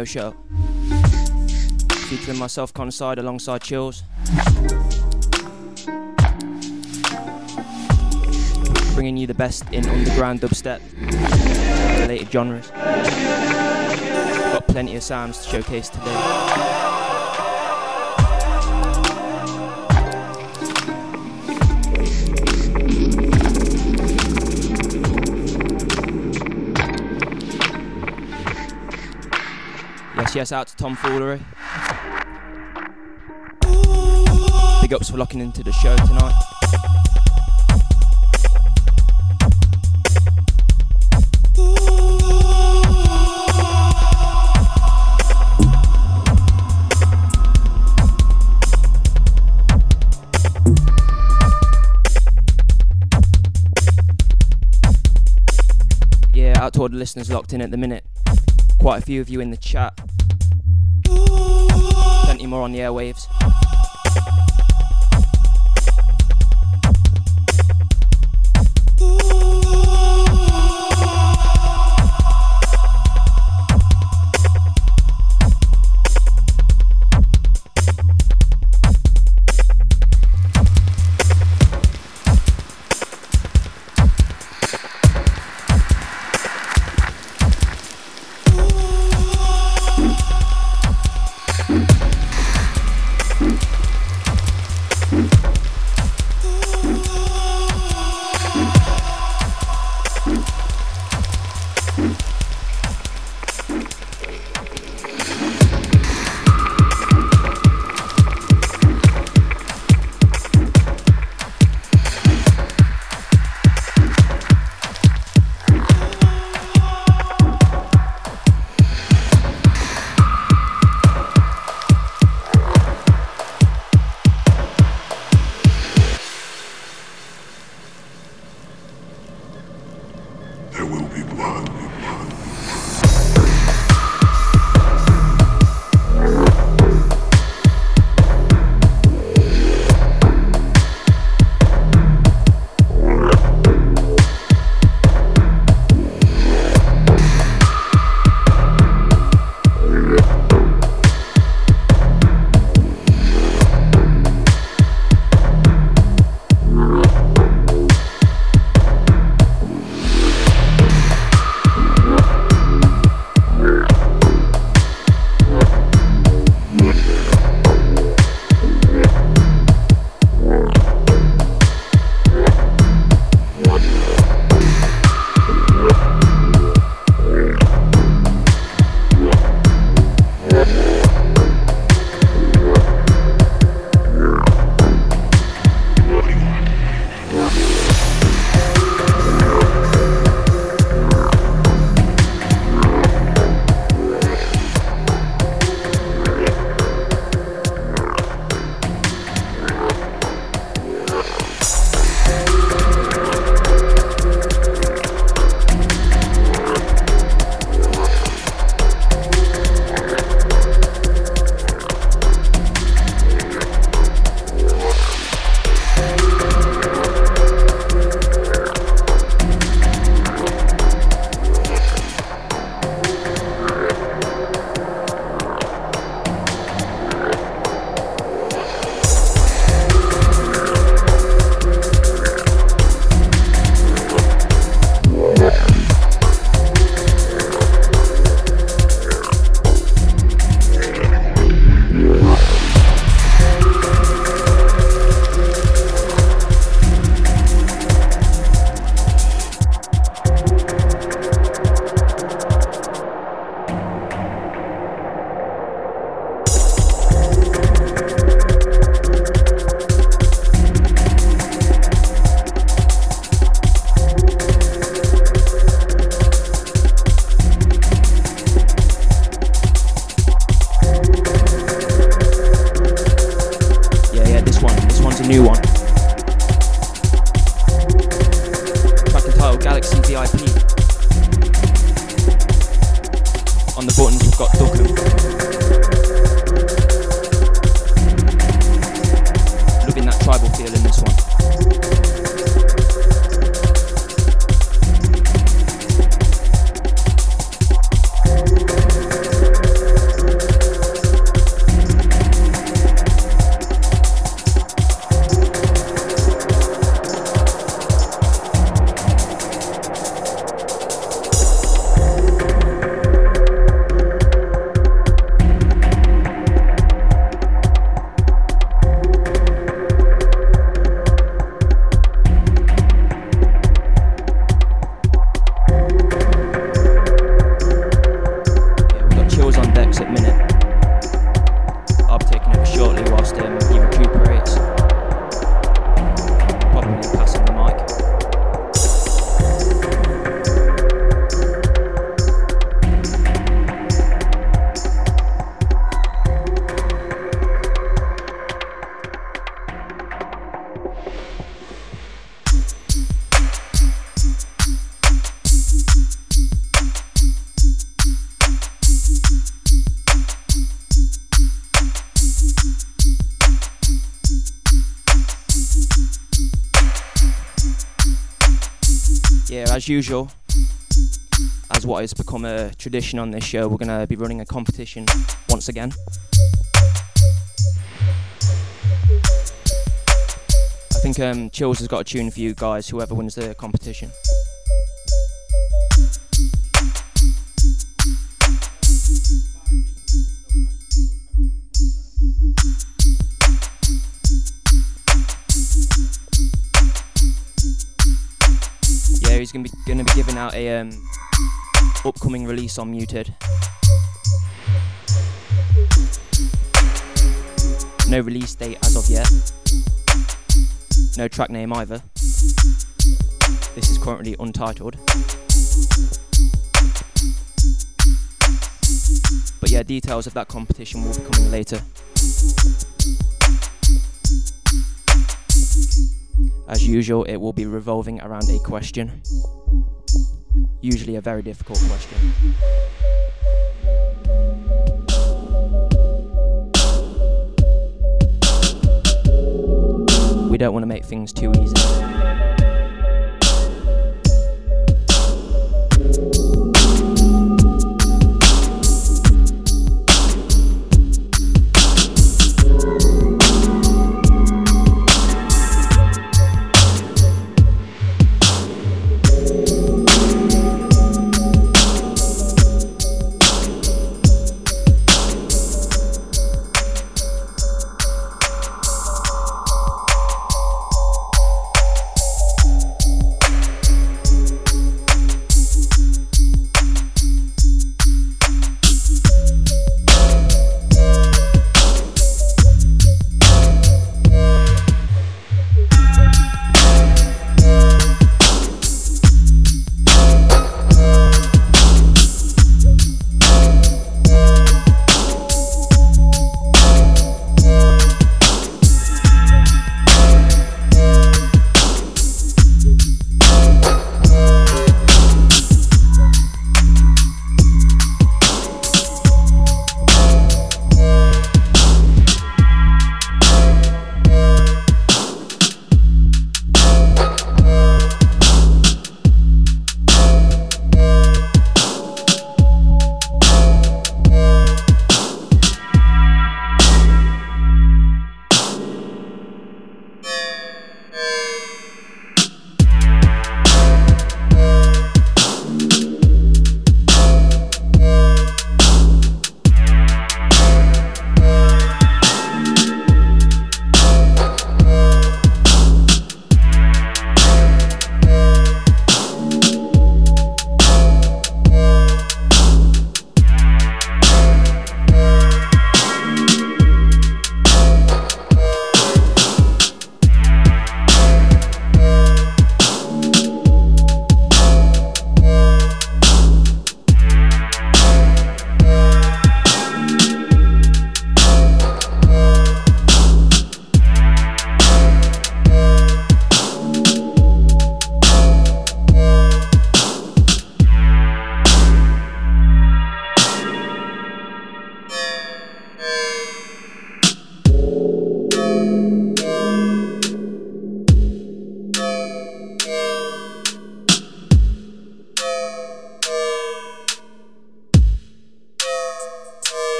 Audio Show. Featuring myself, Conside, alongside Chills. Bringing you the best in underground dubstep, related genres. Got plenty of sounds to showcase today. Yes, yes, out to Tom Foolery. Big ups for locking into the show tonight. Yeah, out to all the listeners locked in at the minute. Quite a few of you in the chat. On the airwaves. As usual, as what has become a tradition on this show, we're going to be running a competition once again. I think um, Chills has got a tune for you guys, whoever wins the competition. Um, upcoming release on Muted. No release date as of yet. No track name either. This is currently untitled. But yeah, details of that competition will be coming later. As usual, it will be revolving around a question. Usually a very difficult question. We don't want to make things too easy.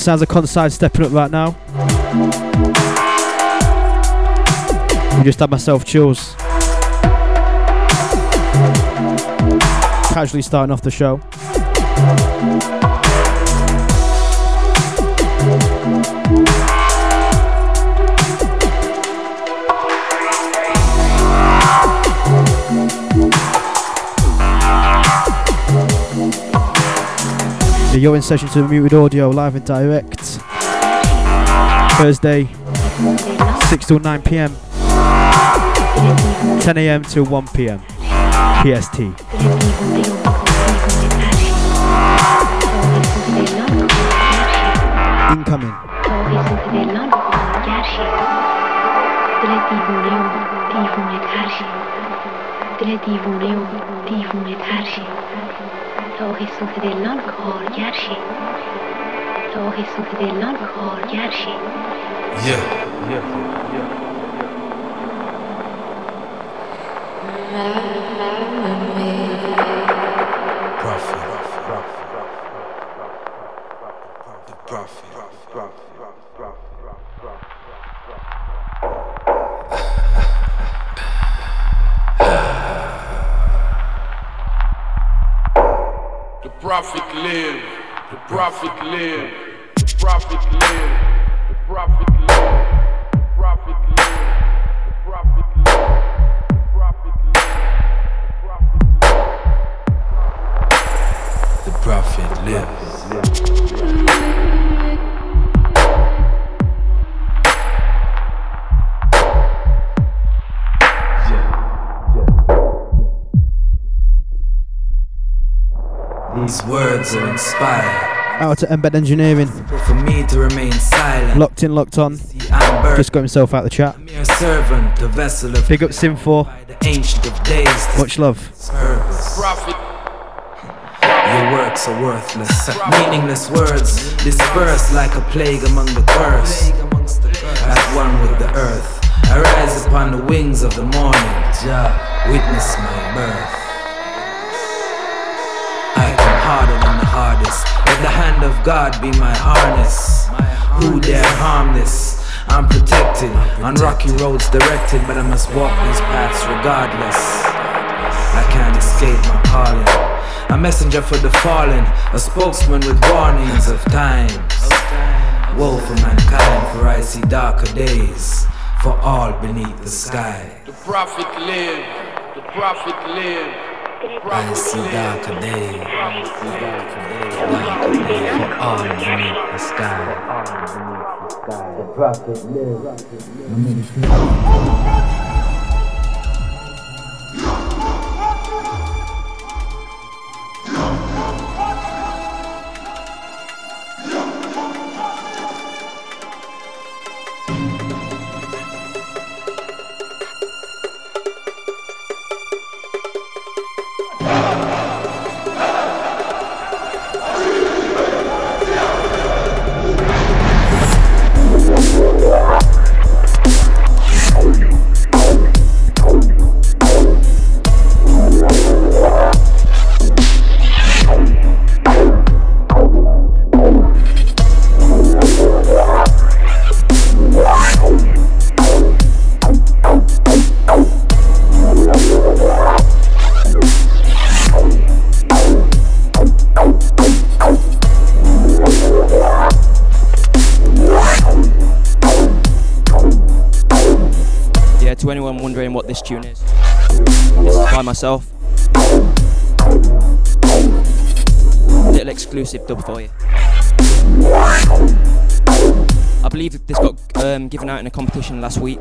Sounds of Conside stepping up right now. You just had myself chills. Casually starting off the show. You're in session to the Muted Audio live and direct. Thursday, 6 to 9 pm, 10 am to 1 pm PST. Incoming. تا حسوت دلان کارگر شی تا حسوت دلان کارگر شی Yeah, Prophet live. The prophet live. The prophet live. The prophet live. The prophet live. The prophet live. The prophet lives. Yeah. These words are inspired Out to Embed Engineering. for me to remain silent. Locked in, locked on. Just got himself out the chat. mere servant, a vessel of Big up Sim 4. the ancient of days. to Much love. Your works are worthless, meaningless words disperse like a plague among the curse. At one with the earth, I rise upon the wings of the morning. Jah, witness my birth. I come harder than the hardest, Let the hand of God be my harness. Who dare harm this? I'm protected, on rocky roads directed, but I must walk these paths regardless. I can't escape my calling. A messenger for the fallen, a spokesman with warnings of times. Woe for mankind, for I see darker days for all beneath the sky. The prophet live, the prophet live. The I prophet see live. darker days, darker days for all beneath the sky. Yeah, tune is, this is by myself. Little exclusive dub for you. I believe this got um, given out in a competition last week.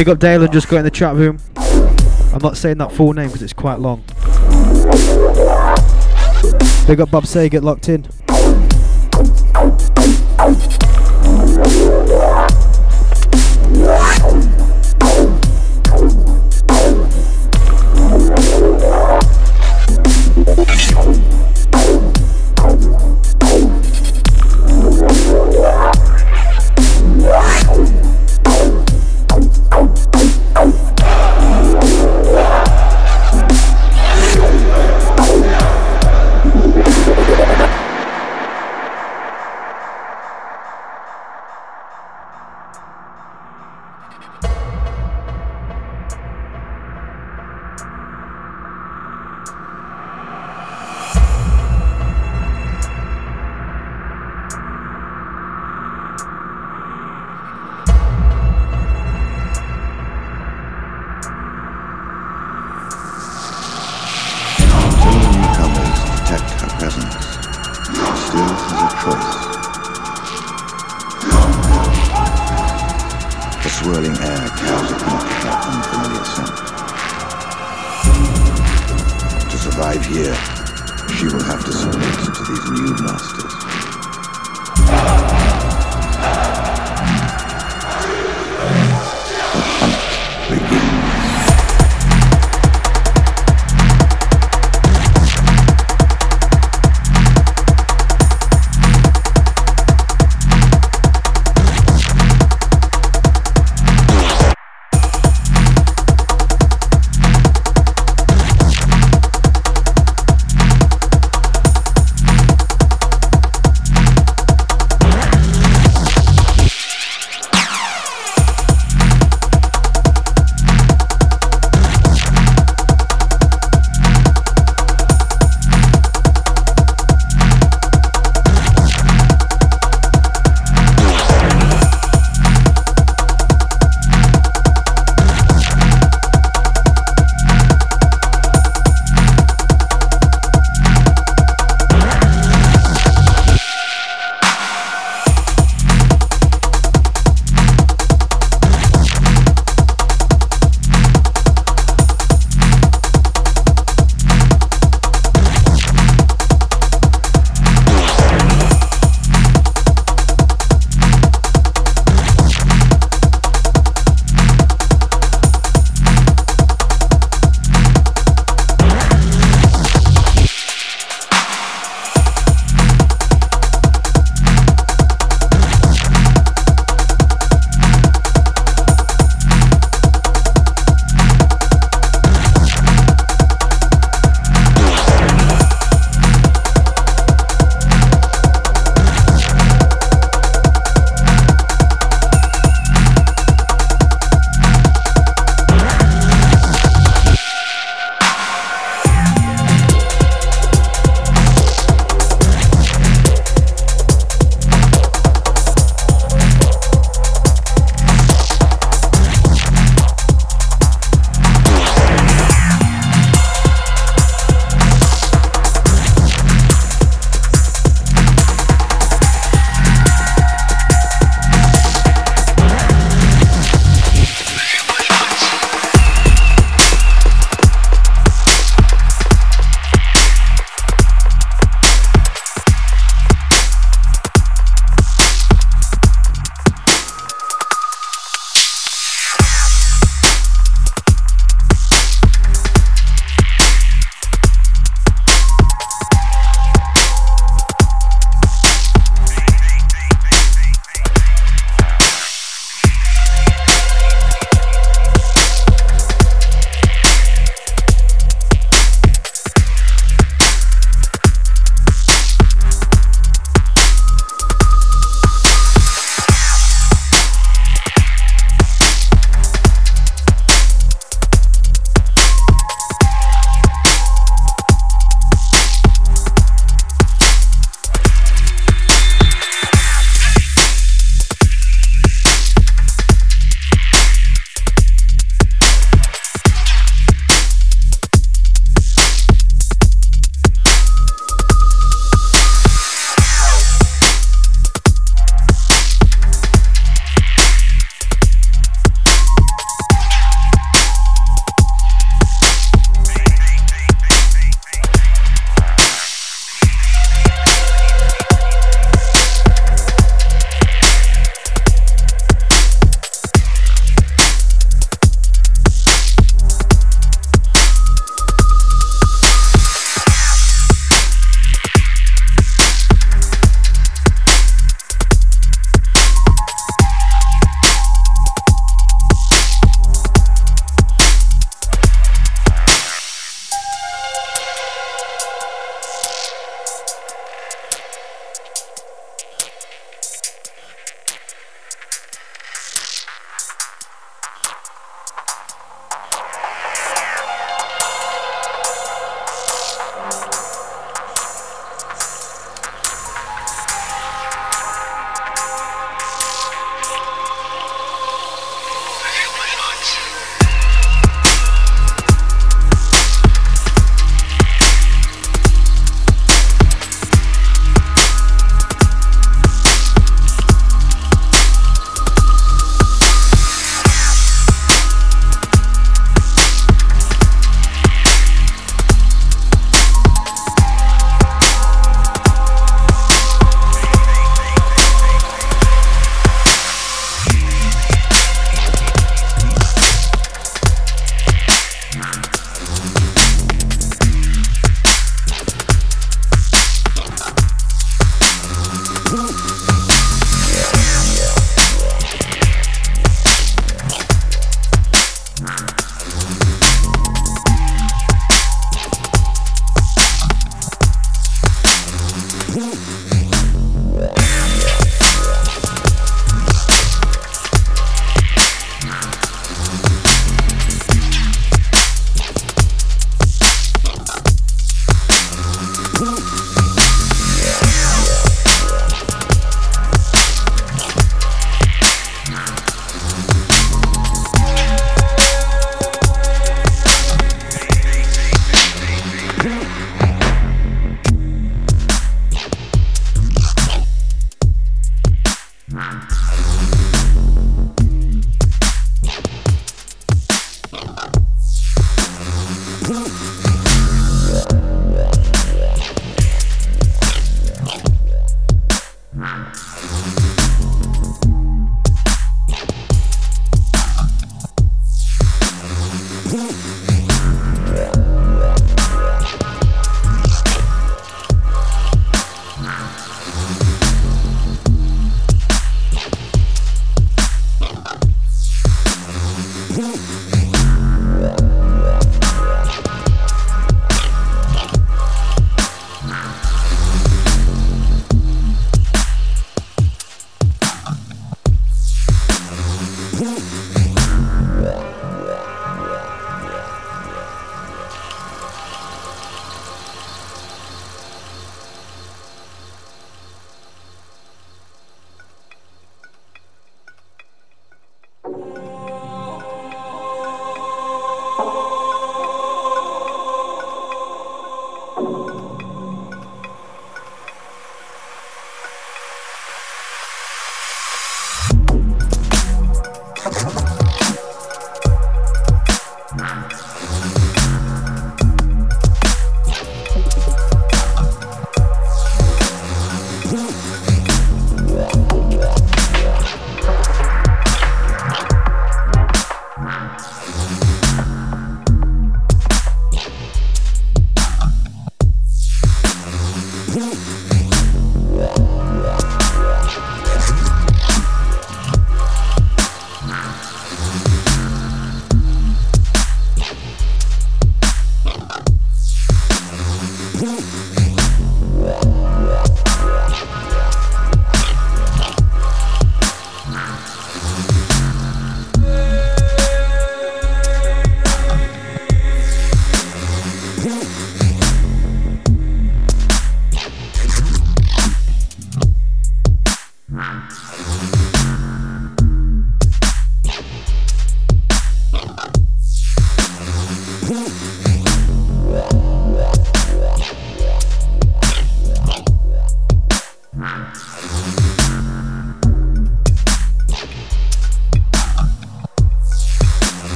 Big up Dale and just got in the chat room. I'm not saying that full name because it's quite long. Big up Bob Say, get locked in.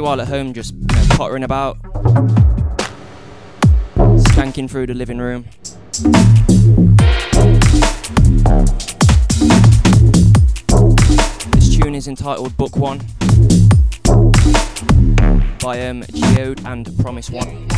Mostly while at home, just you know, pottering about, skanking through the living room. This tune is entitled Book One by um, Geode and Promise One.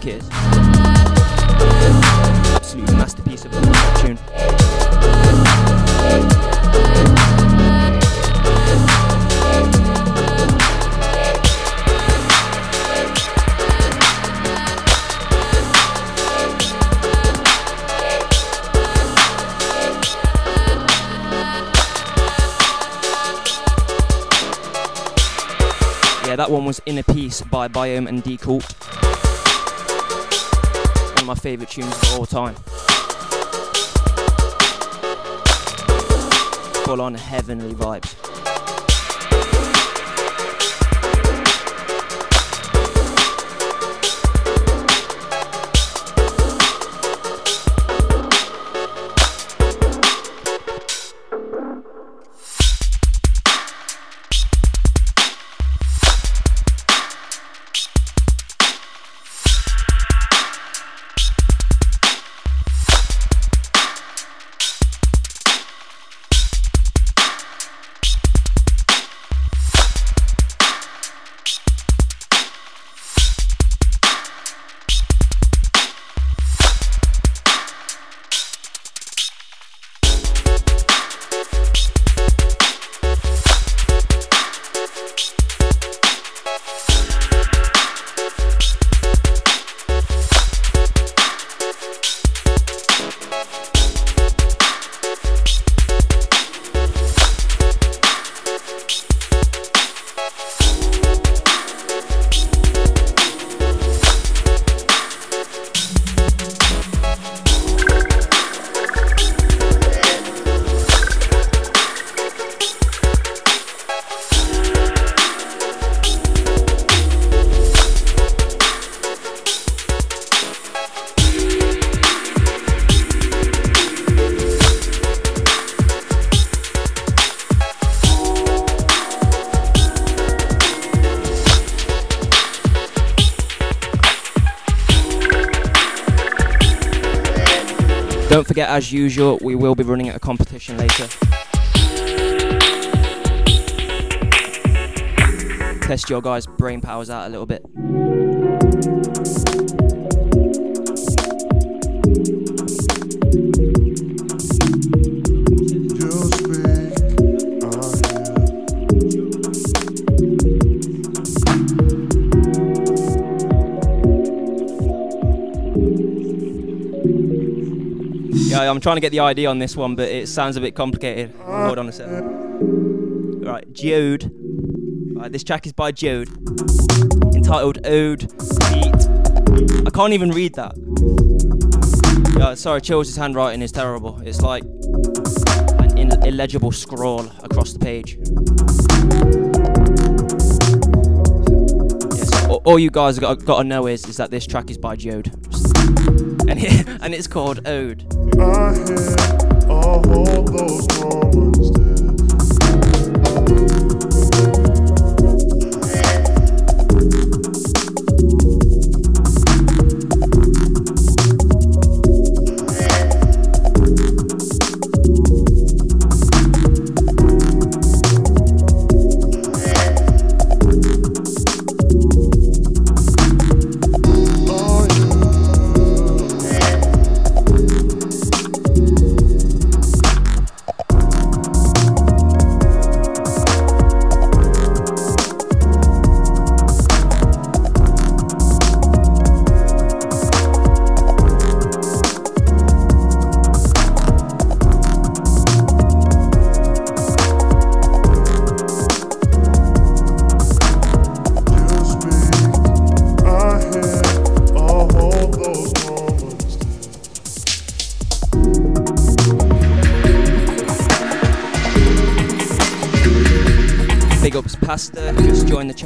Track is. Absolute masterpiece of a tune. Yeah, that one was In a Piece by Biome and D Court. One of my favourite tunes of all time. Full on heavenly vibes. As usual, we will be running at a competition later. Test your guys' brain powers out a little bit. I'm trying to get the ID on this one, but it sounds a bit complicated. Hold on a second. Right, Jode. Right, this track is by Jode, entitled Ode Beat. I can't even read that. Yeah, sorry, Chills' handwriting is terrible. It's like an in- illegible scrawl across the page. All, you guys got, got to know is, is that this track is by Jode. And, it, and it's called Ode. I hear all those moments dead.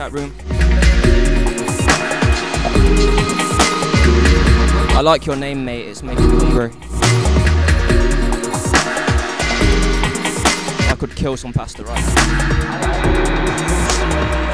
Chat room. I like your name, mate. It's making me hungry. I could kill some pasta right now.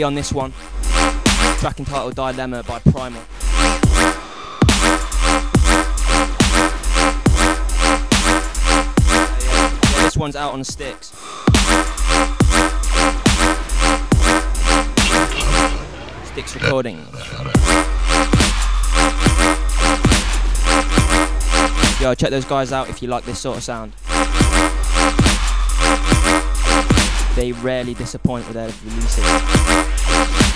On this one. Track entitled Dilemma by Primal. Yeah, this one's out on sticks. Sticks recording. Yo, check those guys out if you like this sort of sound. They rarely disappoint with their releases.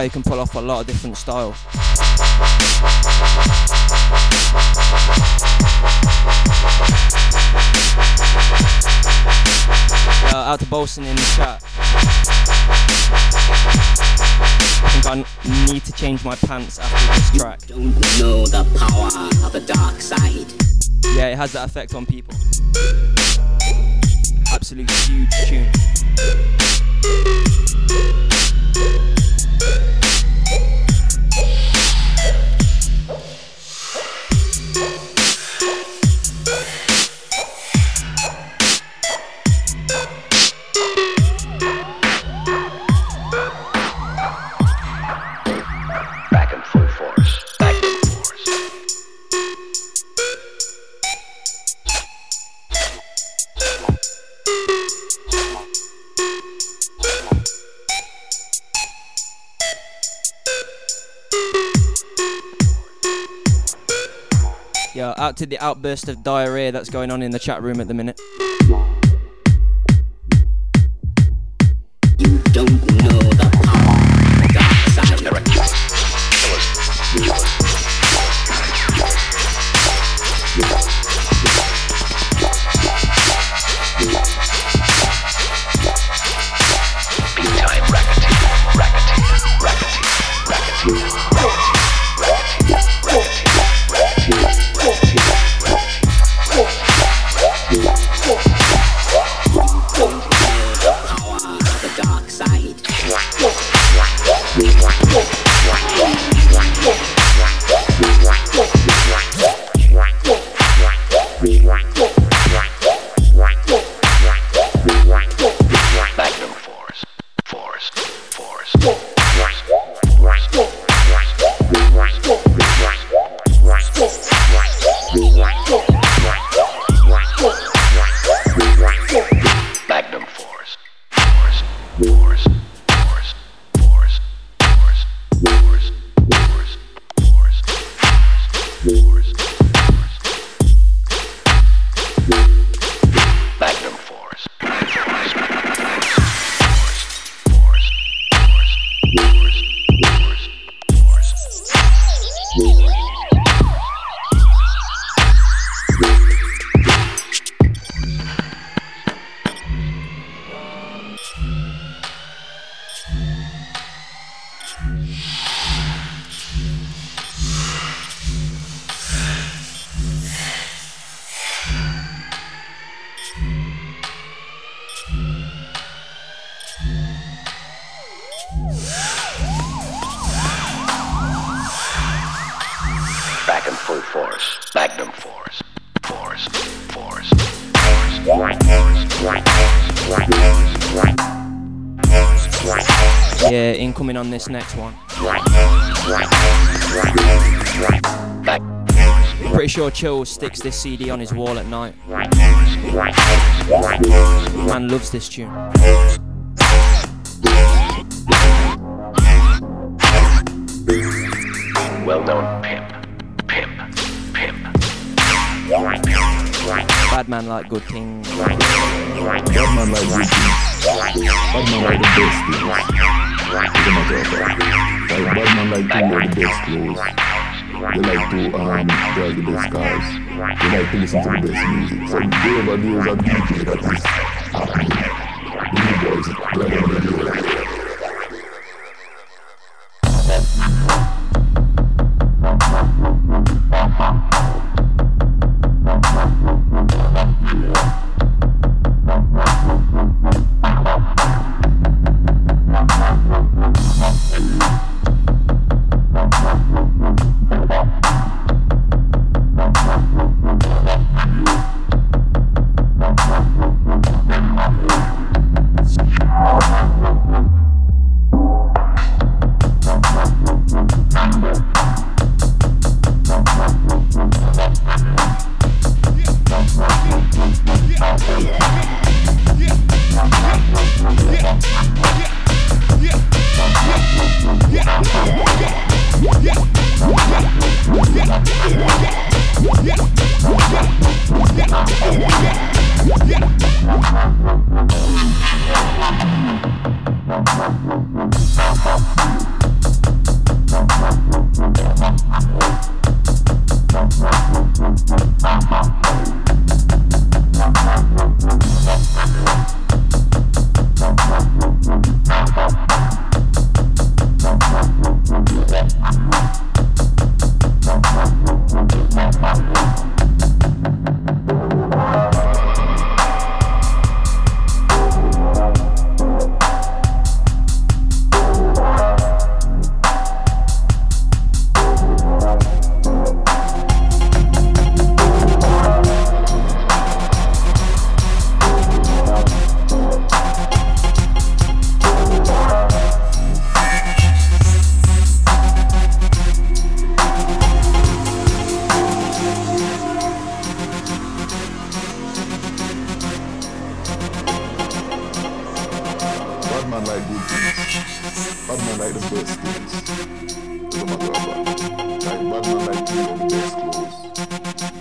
Guy who can pull off a lot of different style. Uh, out to Bolson in the chat. I think I need to change my pants after this track. Don't know the power of the dark side. Yeah, it has that effect on people. Absolute huge tune. Out to the outburst of diarrhea that's going on in the chat room at the minute. Pretty Chill sticks this CD on his wall at night. Man loves this tune. Well known pimp. Pimp. Pimp. Bad man like good things. Bad man like good things. Bad man like the best things. As a matter of fact. Like bad man like to wear the best clothes. They like to um drive the best cars. They like to listen to the best music. So wherever there is a DJ that is man like good things. Bad man like the best things. No matter about. Like bad man like to wear the best clothes.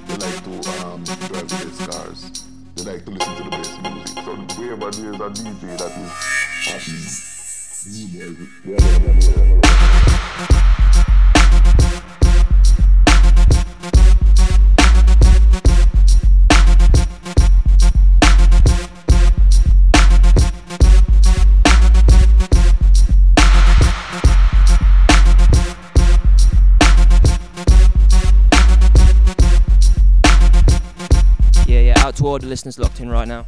They like to um, drive the best cars. They like to listen to the best music. So wherever there is a DJ that is happy. The listeners locked in right now.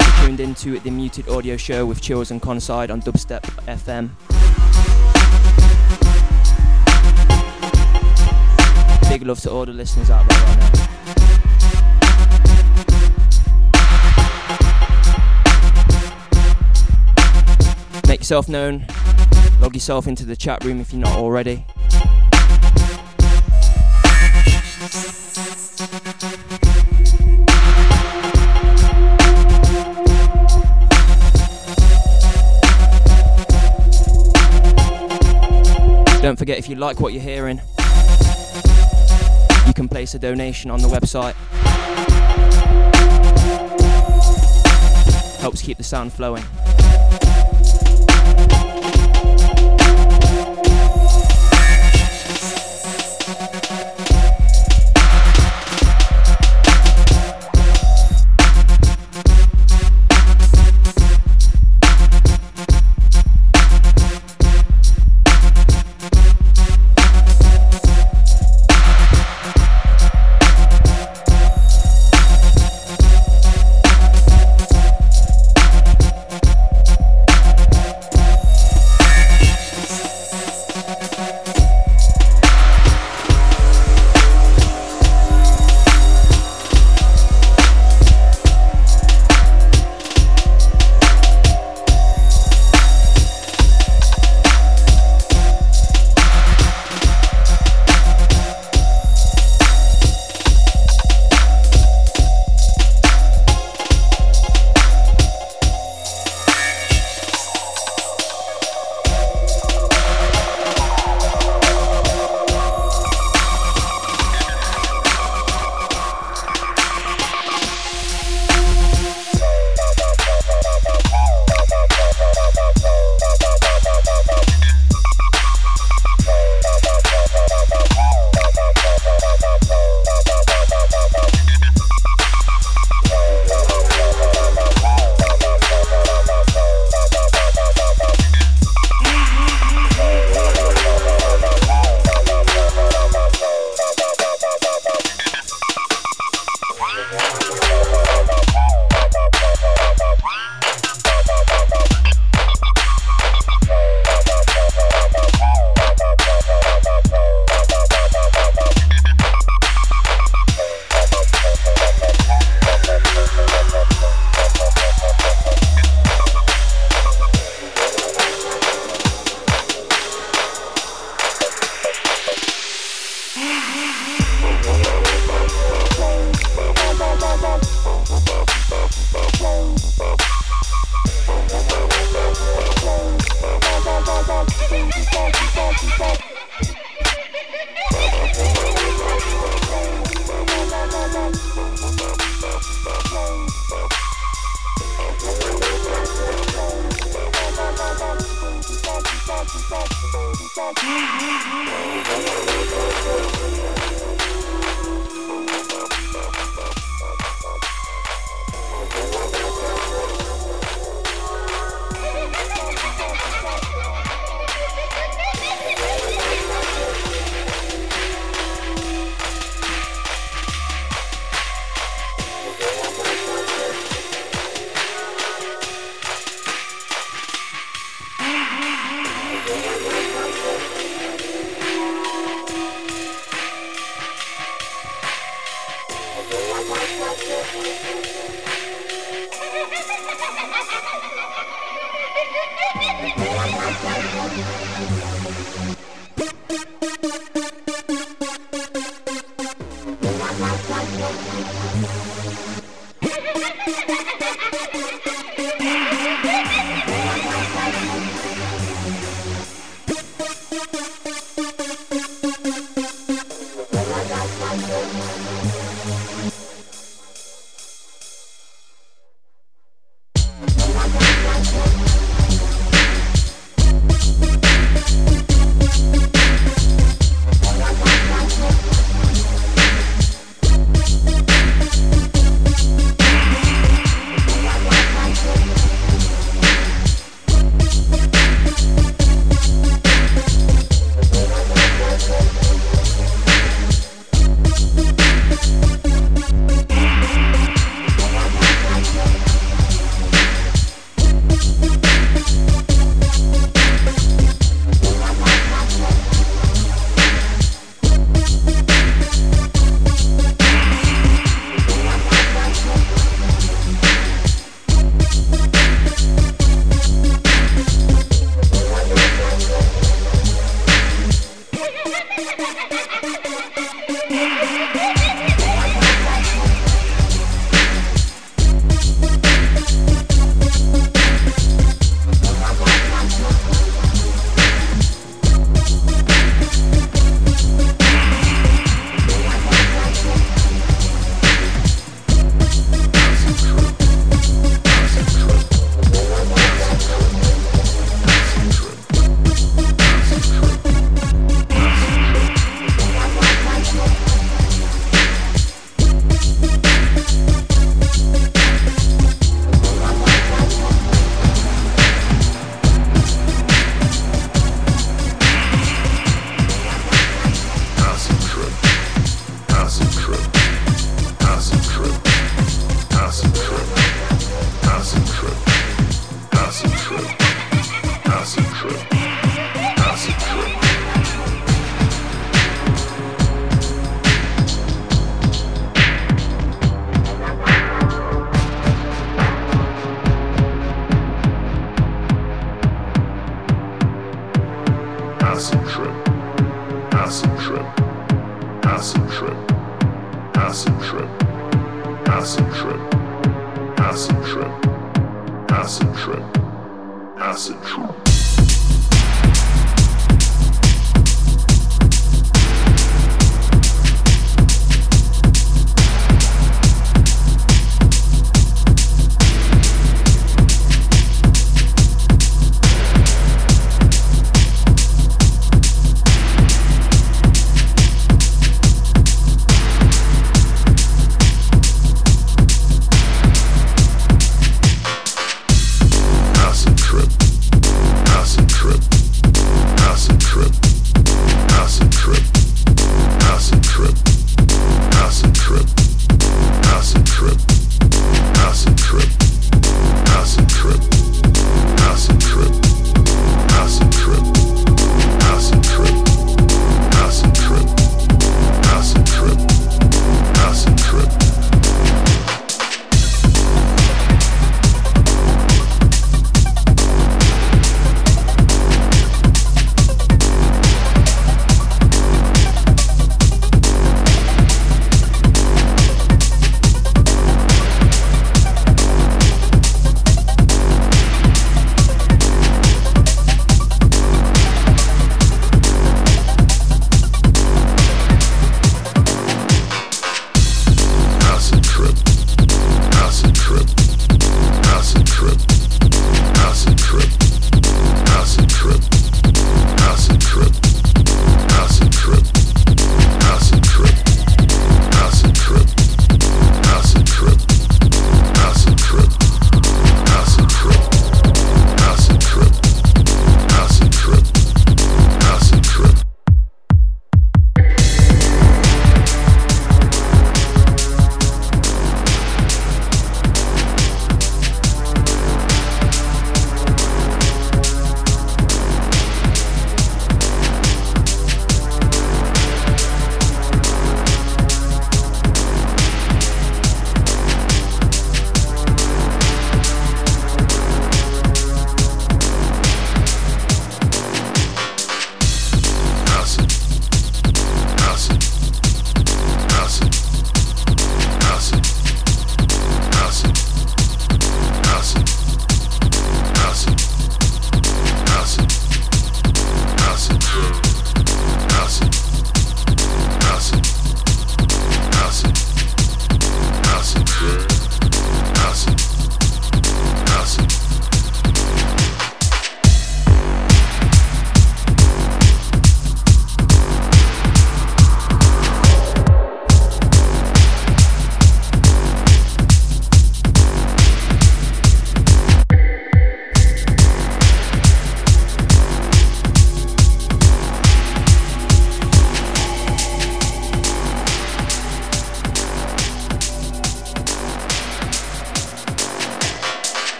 You're tuned into the Muted Audio Show with Chills and Conside on Dubstep FM. Big love to all the listeners out there right now. Make yourself known. Log yourself into the chat room if you're not already. Don't forget if you like what you're hearing, you can place a donation on the website. Helps keep the sound flowing.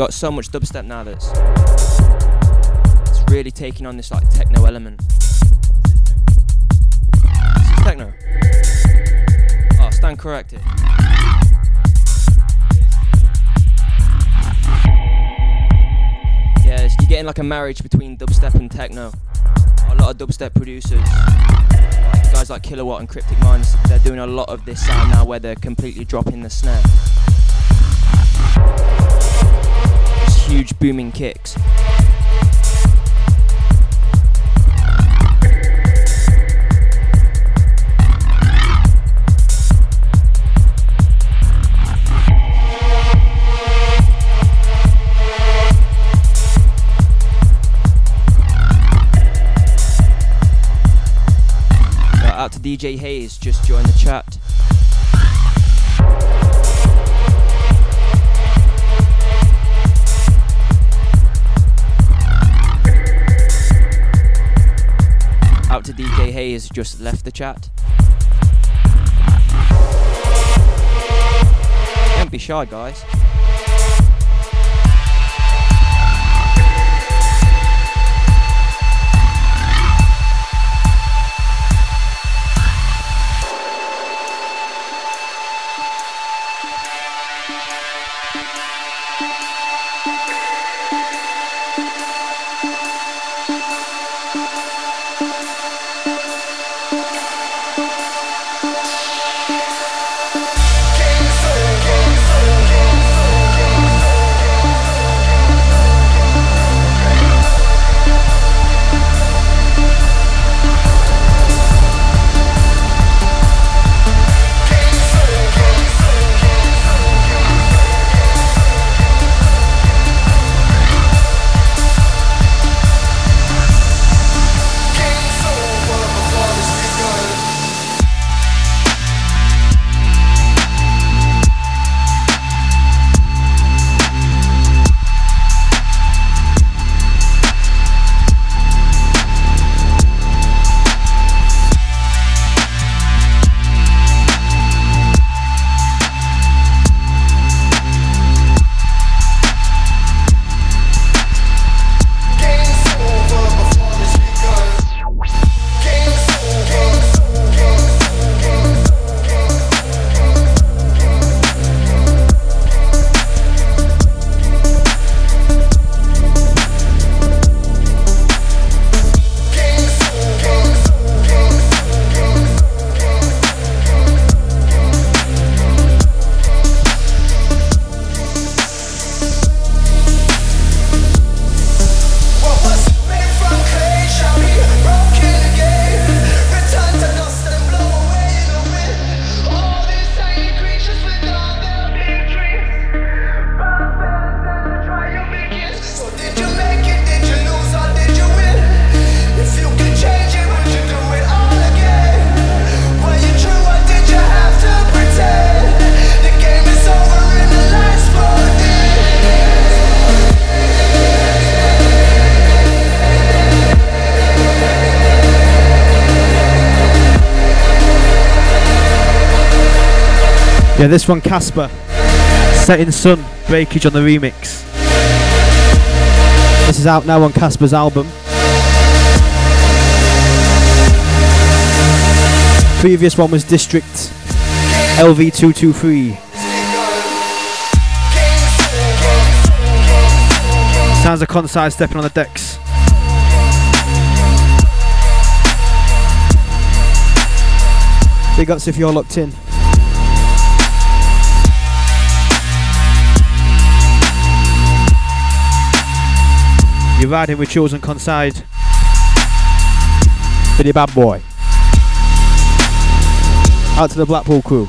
Got so much dubstep now that's it's really taking on this like techno element. This is techno. Oh, stand corrected. Yeah, you're getting like a marriage between dubstep and techno. A lot of dubstep producers, guys like Kilowatt and Cryptic Minds, they're doing a lot of this sound now where they're completely dropping the snare huge booming kicks. DJ Hayes just joined the chat. DJ just left the chat. Don't be shy, guys. This one, Casper. Setting Sun, breakage on the remix. This is out now on Casper's album. Previous one was District LV223. Sounds of Conside stepping on the decks. Big ups if you're locked in. You're riding with Chosen Conside. Billy Bad Boy. Out to the Blackpool crew.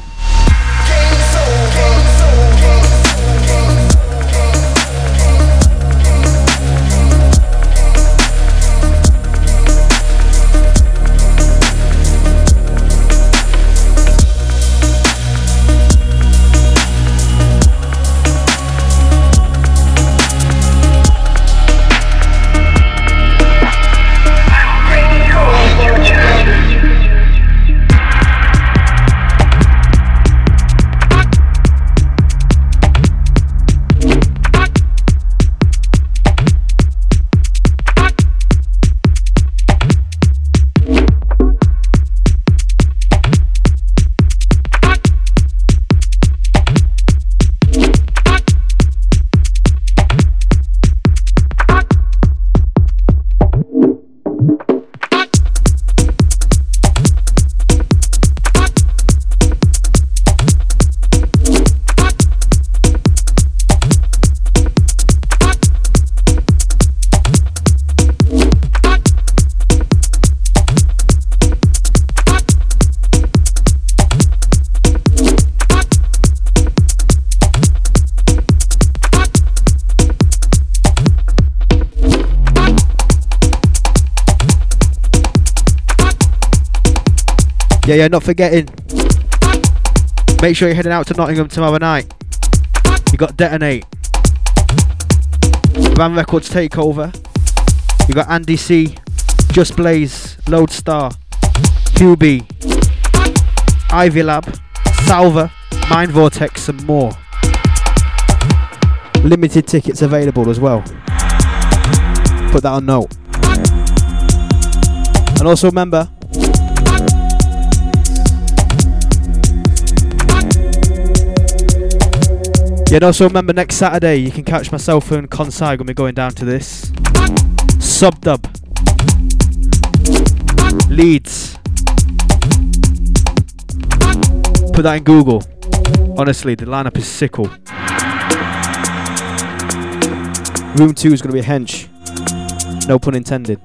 Yeah, yeah, not forgetting. Make sure you're heading out to Nottingham tomorrow night. You got Detonate. RAM Records Takeover. You got Andy C, Just Blaze, Loadstar, QB, Ivy Lab, Salva, Mind Vortex, and more. Limited tickets available as well. Put that on note. And also remember, Yeah, also remember next Saturday you can catch myself and Consai when we're going down to this. Sub dub. Leeds. Put that in Google. Honestly, the lineup is sickle. Room 2 is to be a hench. No pun intended.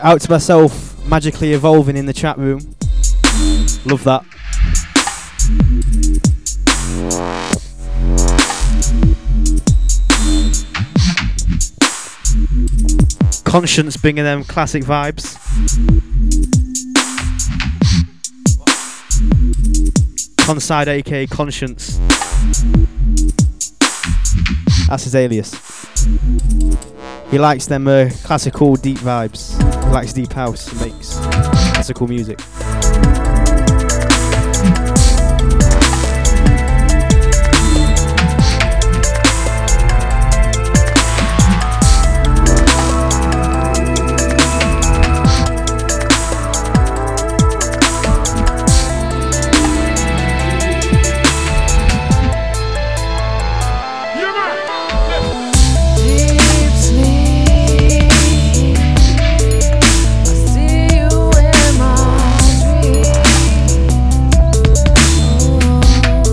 Yeah, out to myself, magically evolving in the chat room. Love that. Conscience bringing them classic vibes. Conside, aka Conscience. That's his alias. He likes them uh, classical deep vibes. Likes deep house. Makes classical music.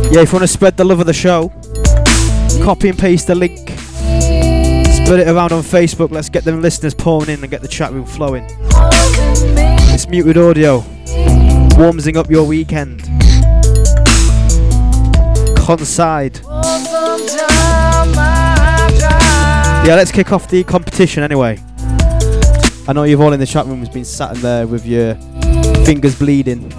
Yeah, if you want to spread the love of the show, copy and paste the link. Spread it around on Facebook. Let's get them listeners pouring in and get the chat room flowing. It's muted audio. Warming up your weekend. Conside. Yeah, let's kick off the competition anyway. I know you've all in the chat room has been sat in there with your fingers bleeding,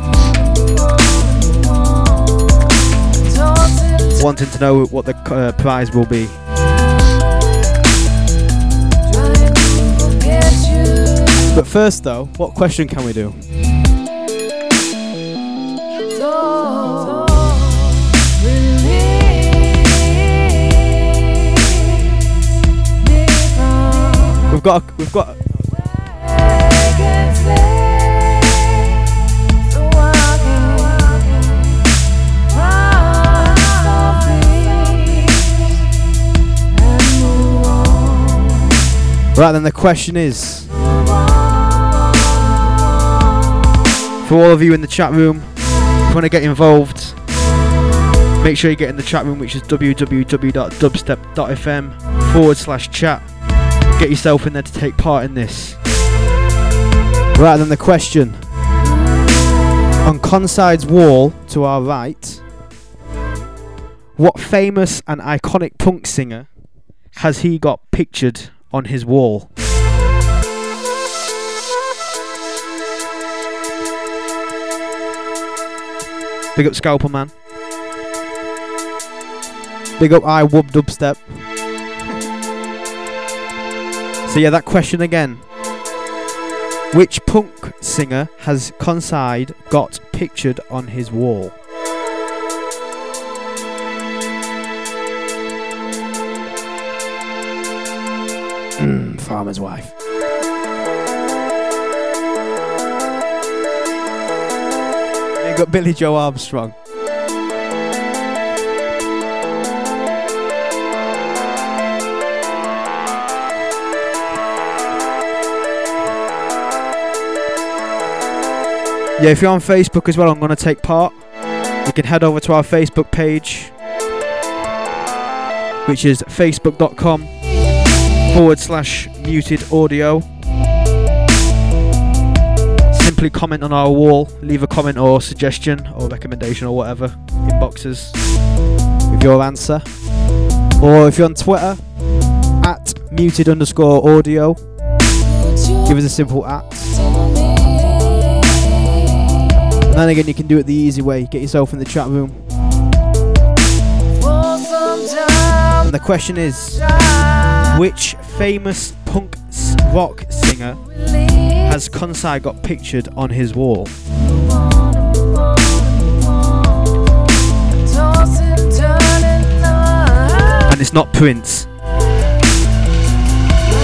wanting to know what the uh, prize will be. But first, though, what question can we do? We've got, a, we've got. Right then, the question is for all of you in the chat room, if you want to get involved, make sure you get in the chat room, which is www.dubstep.fm forward slash chat. Get yourself in there to take part in this. Right then, the question on Conside's wall to our right, what famous and iconic punk singer has he got pictured on his wall? Big up Scalper Man. Big up I Wub Dubstep. So yeah, that question again. Which punk singer has Conside got pictured on his wall? Mm, farmer's wife. Big got Billie Joe Armstrong. Yeah, if you're on Facebook as well, I'm going to take part. You can head over to our Facebook page, which is facebook.com forward slash muted audio. Simply comment on our wall, leave a comment or suggestion or recommendation or whatever in boxes with your answer. Or if you're on Twitter, at muted underscore audio, give us a simple at. And then again, you can do it the easy way. Get yourself in the chat room. And the question is which famous punk rock singer has Kansai got pictured on his wall? And it's not Prince.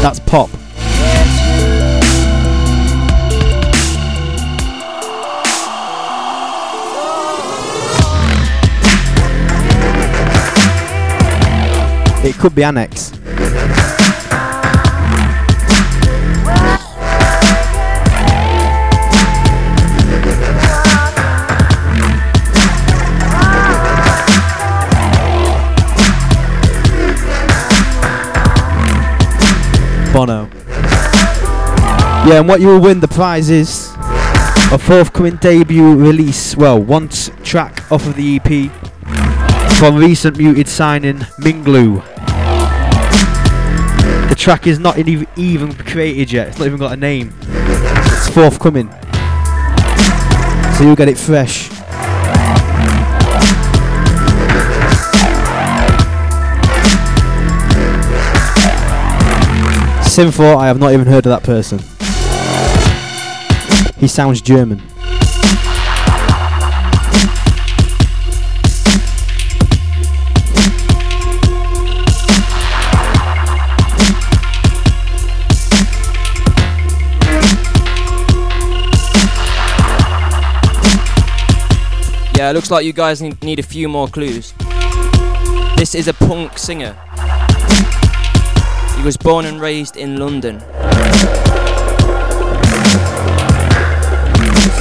That's pop. It could be Annex. Yeah, and what you will win the prize is a forthcoming debut release. Well, one track off of the EP from recent muted signing Minglu. The track is not even created yet. It's not even got a name. It's forthcoming, so you'll get it fresh. Synfor, I have not even heard of that person. He sounds German. Yeah, it looks like you guys need, need a few more clues. This is a punk singer. He was born and raised in London.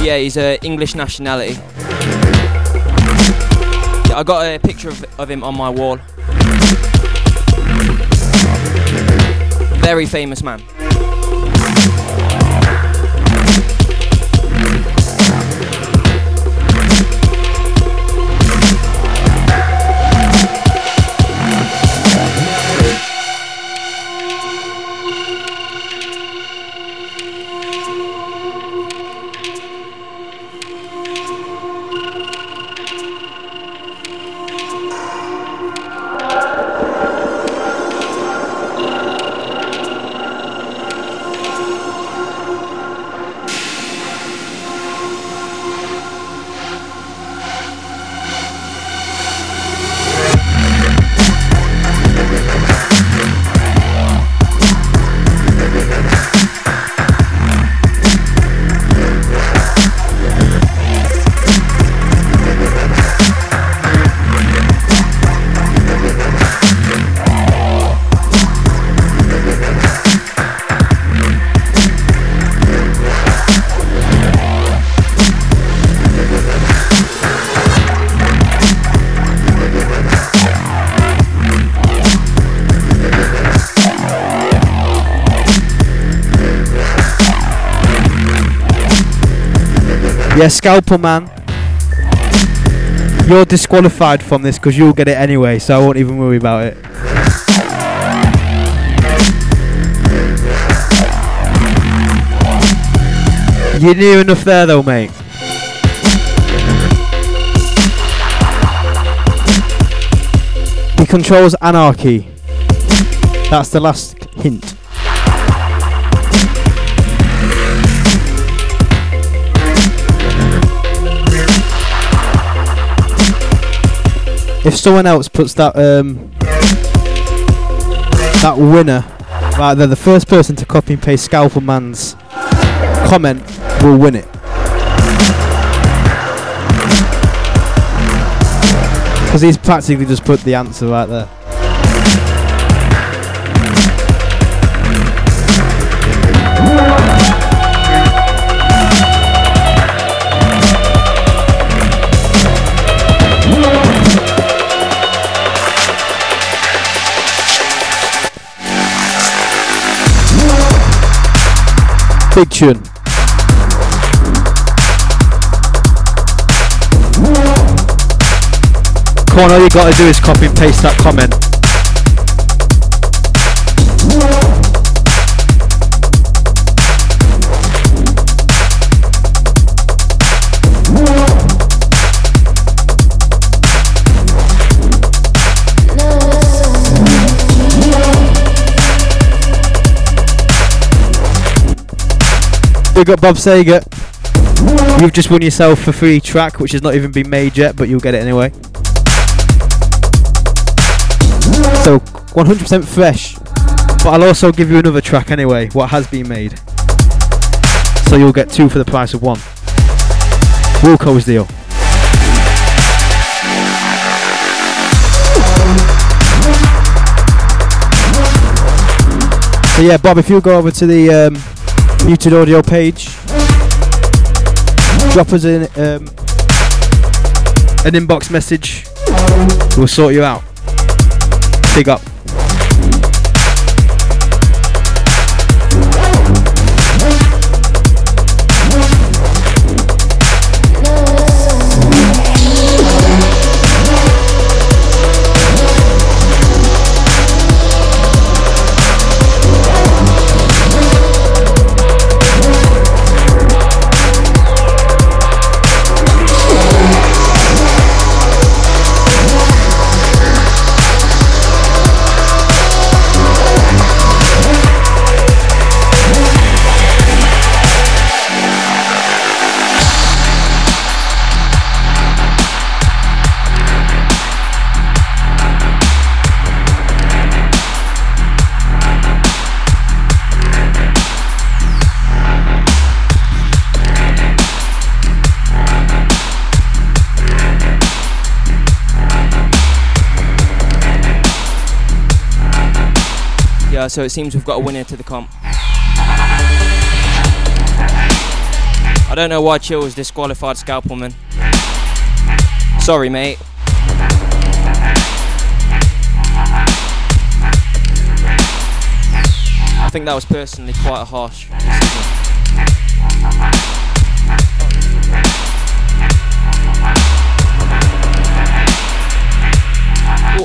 Yeah, he's a English nationality. I got a picture of, of him on my wall. Very famous man. Yeah, Scalpel Man. You're disqualified from this because you'll get it anyway, so I won't even worry about it. You're near enough there though, mate. He controls anarchy. That's the last hint. If someone else puts that um that winner right there, the first person to copy and paste Scalpel Man's comment will win it. Because he's practically just put the answer right there. Big tune. Come on, all you gotta do is copy and paste that comment. Big up Bob Sager. You've just won yourself a free track, which has not even been made yet, but you'll get it anyway. So 100% fresh, but I'll also give you another track anyway, what has been made. So you'll get two for the price of one. Wilco's deal. So yeah, Bob, if you go over to the um, muted audio page, drop us in um, an inbox message. We'll sort you out. Big up. Yeah, so it seems we've got a winner to the comp. I don't know why Chill was disqualified Scalpelman. Sorry, mate. I think that was personally quite a harsh decision.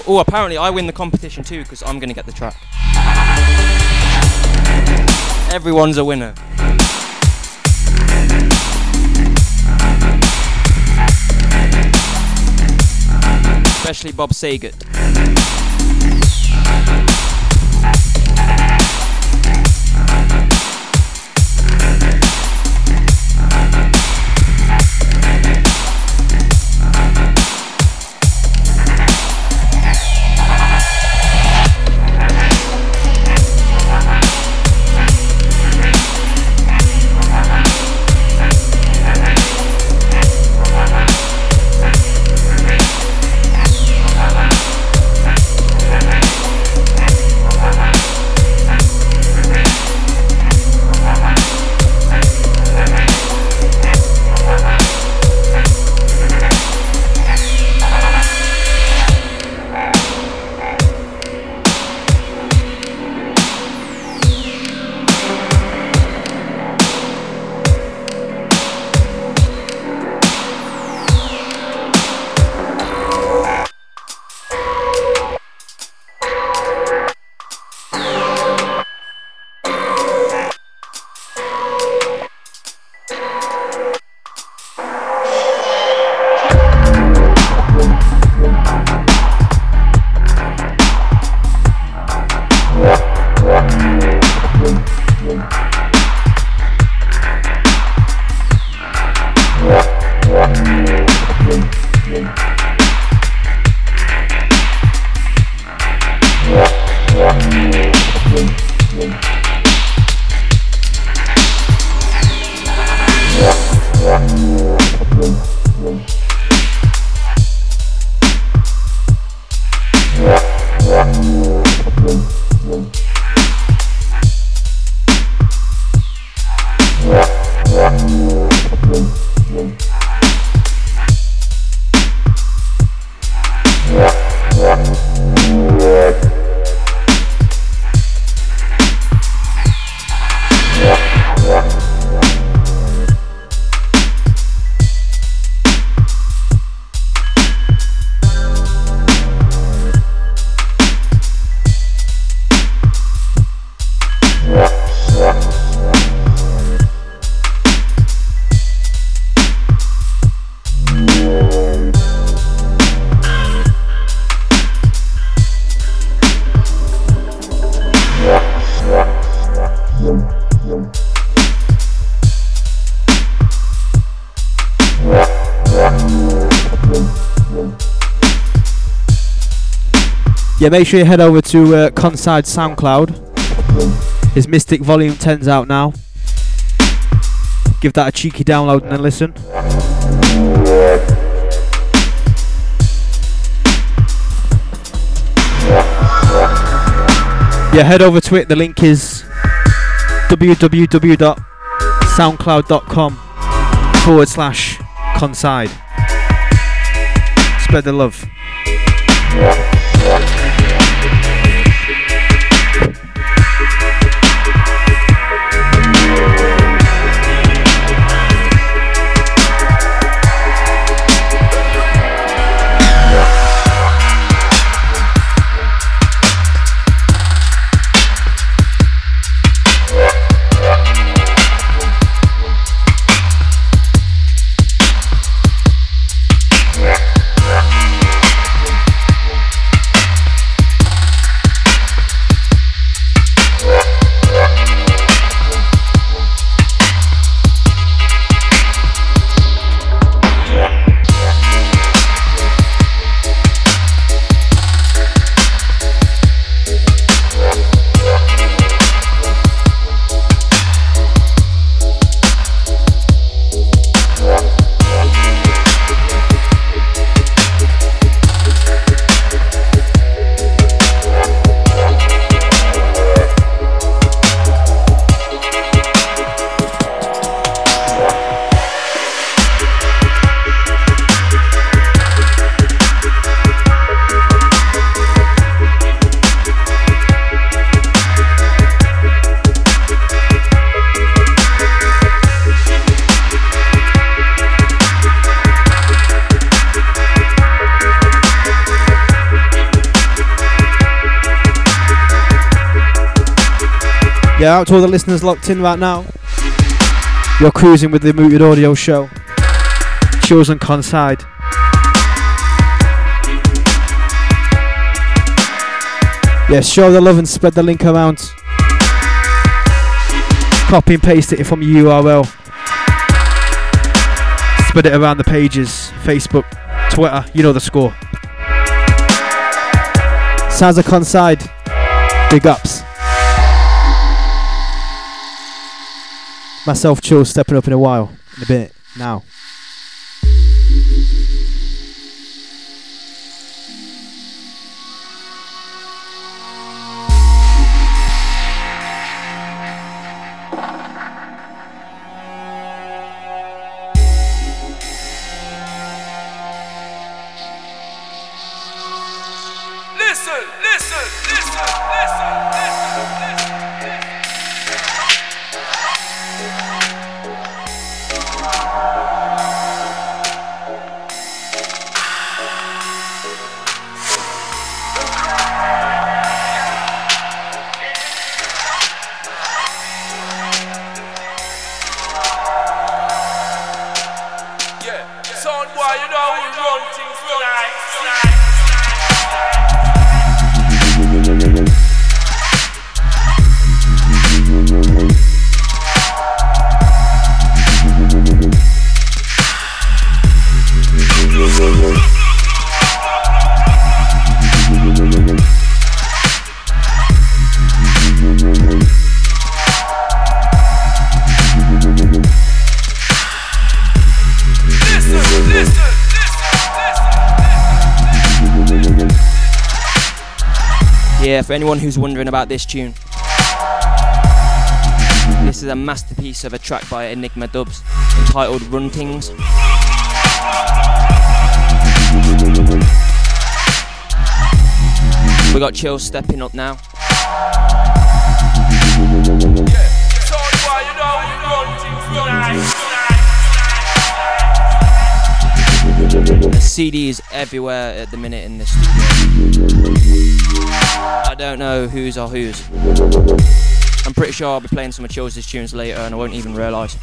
Oh, apparently I win the competition too because I'm going to get the track. Everyone's a winner. Especially Bob Saget. Yeah, make sure you head over to uh, Conside SoundCloud. His Mystic Volume 10's out now. Give that a cheeky download and then listen. Yeah, head over to it. The link is www.soundcloud.com forward slash conside. Spread the love. Out to all the listeners locked in right now. You're cruising with the Muted Audio Show. Shows on Conside. Yeah, show the love and spread the link around. Copy and paste it from your URL. Spread it around the pages Facebook, Twitter, you know the score. Sounds of Conside. Big ups. Myself, Chill, stepping up in a while. In a bit. Now. For anyone who's wondering about this tune, this is a masterpiece of a track by Enigma Dubs entitled Runtings. We got Chill stepping up now. Son is everywhere at the minute in this studio. I don't know whose are whose. I'm pretty sure I'll be playing some of Chill's tunes later and I won't even realise.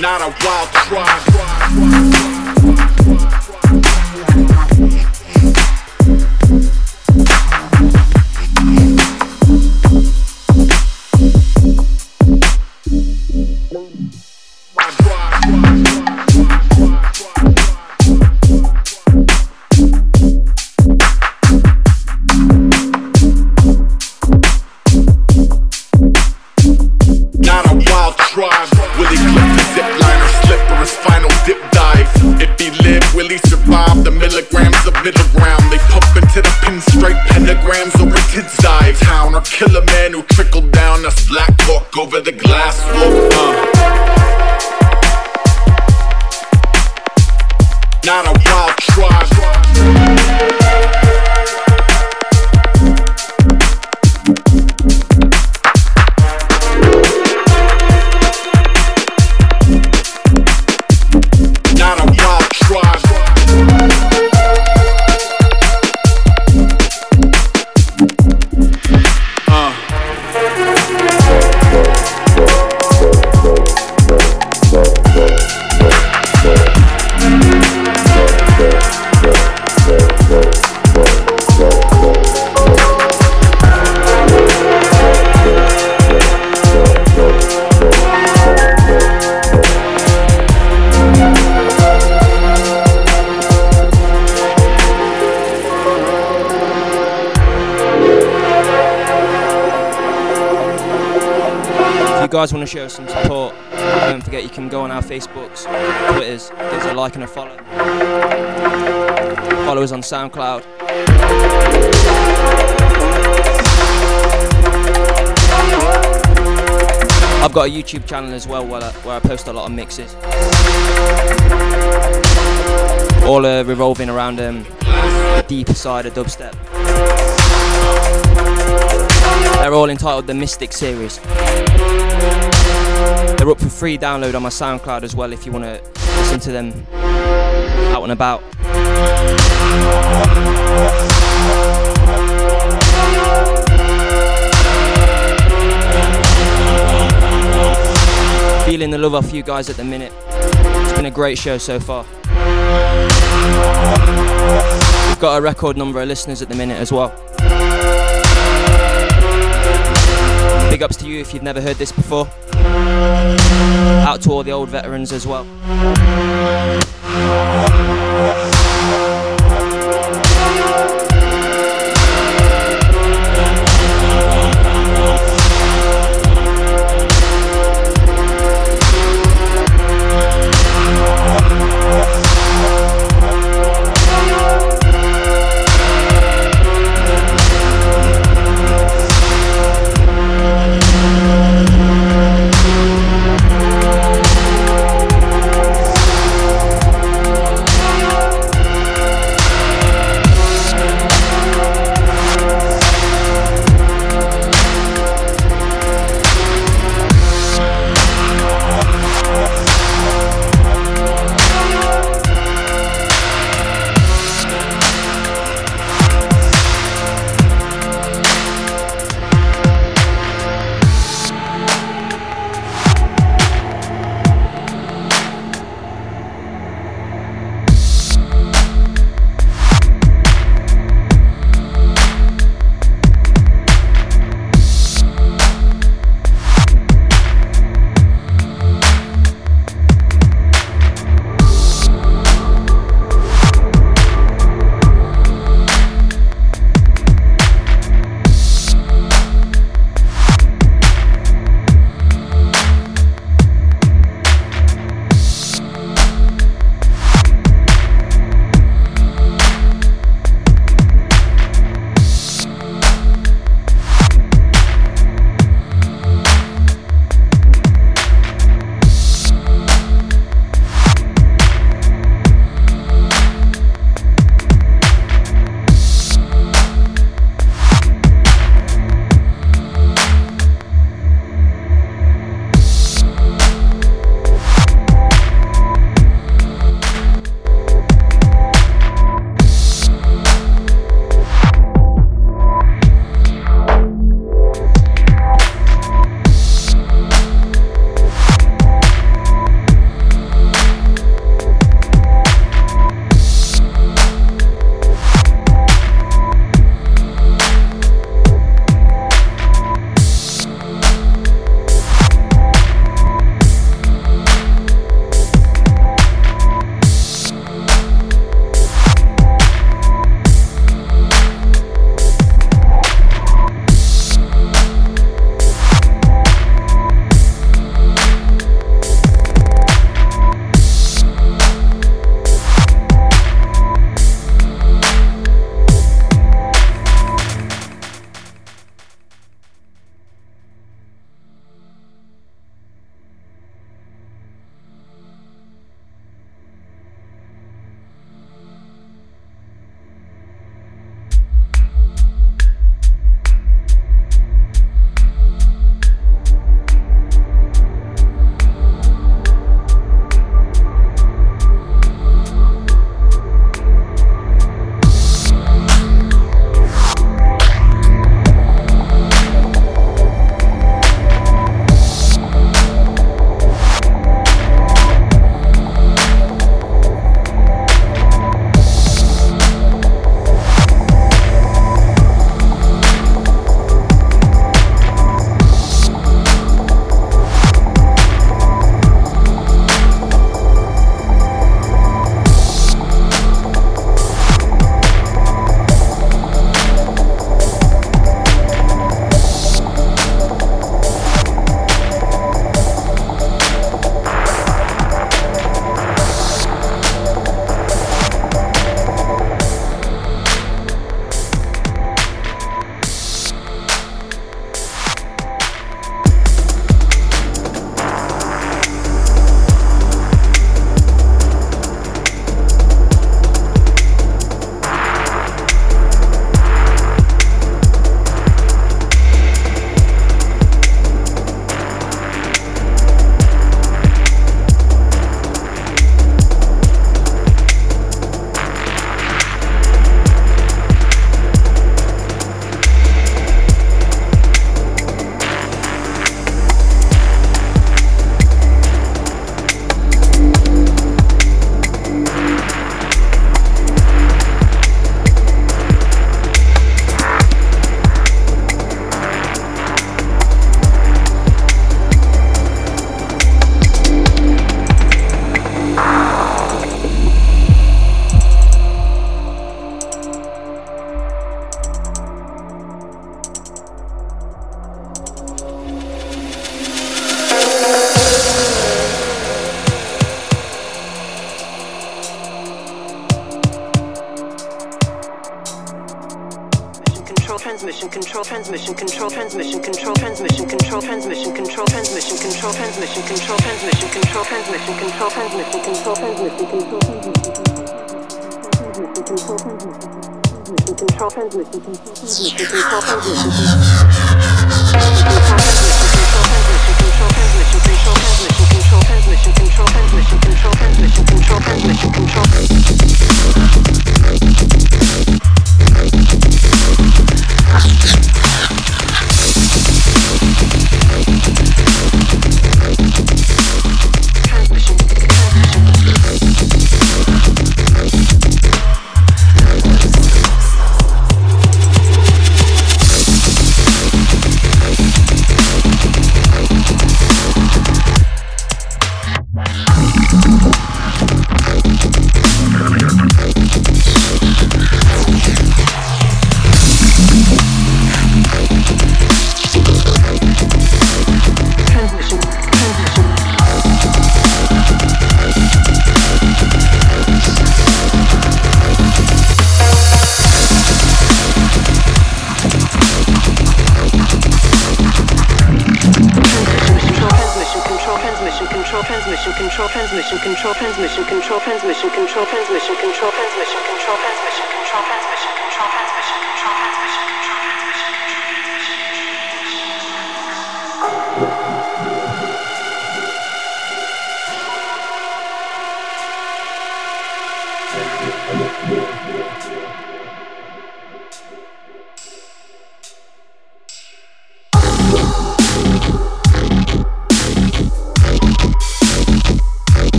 Not a wild trot. SoundCloud. I've got a YouTube channel as well where I, where I post a lot of mixes. All uh, revolving around um, the deeper side of dubstep. They're all entitled the Mystic series. They're up for free download on my SoundCloud as well if you want to listen to them out and about. Feeling the love off you guys at the minute. It's been a great show so far. We've got a record number of listeners at the minute as well. Big ups to you if you've never heard this before. Out to all the old veterans as well.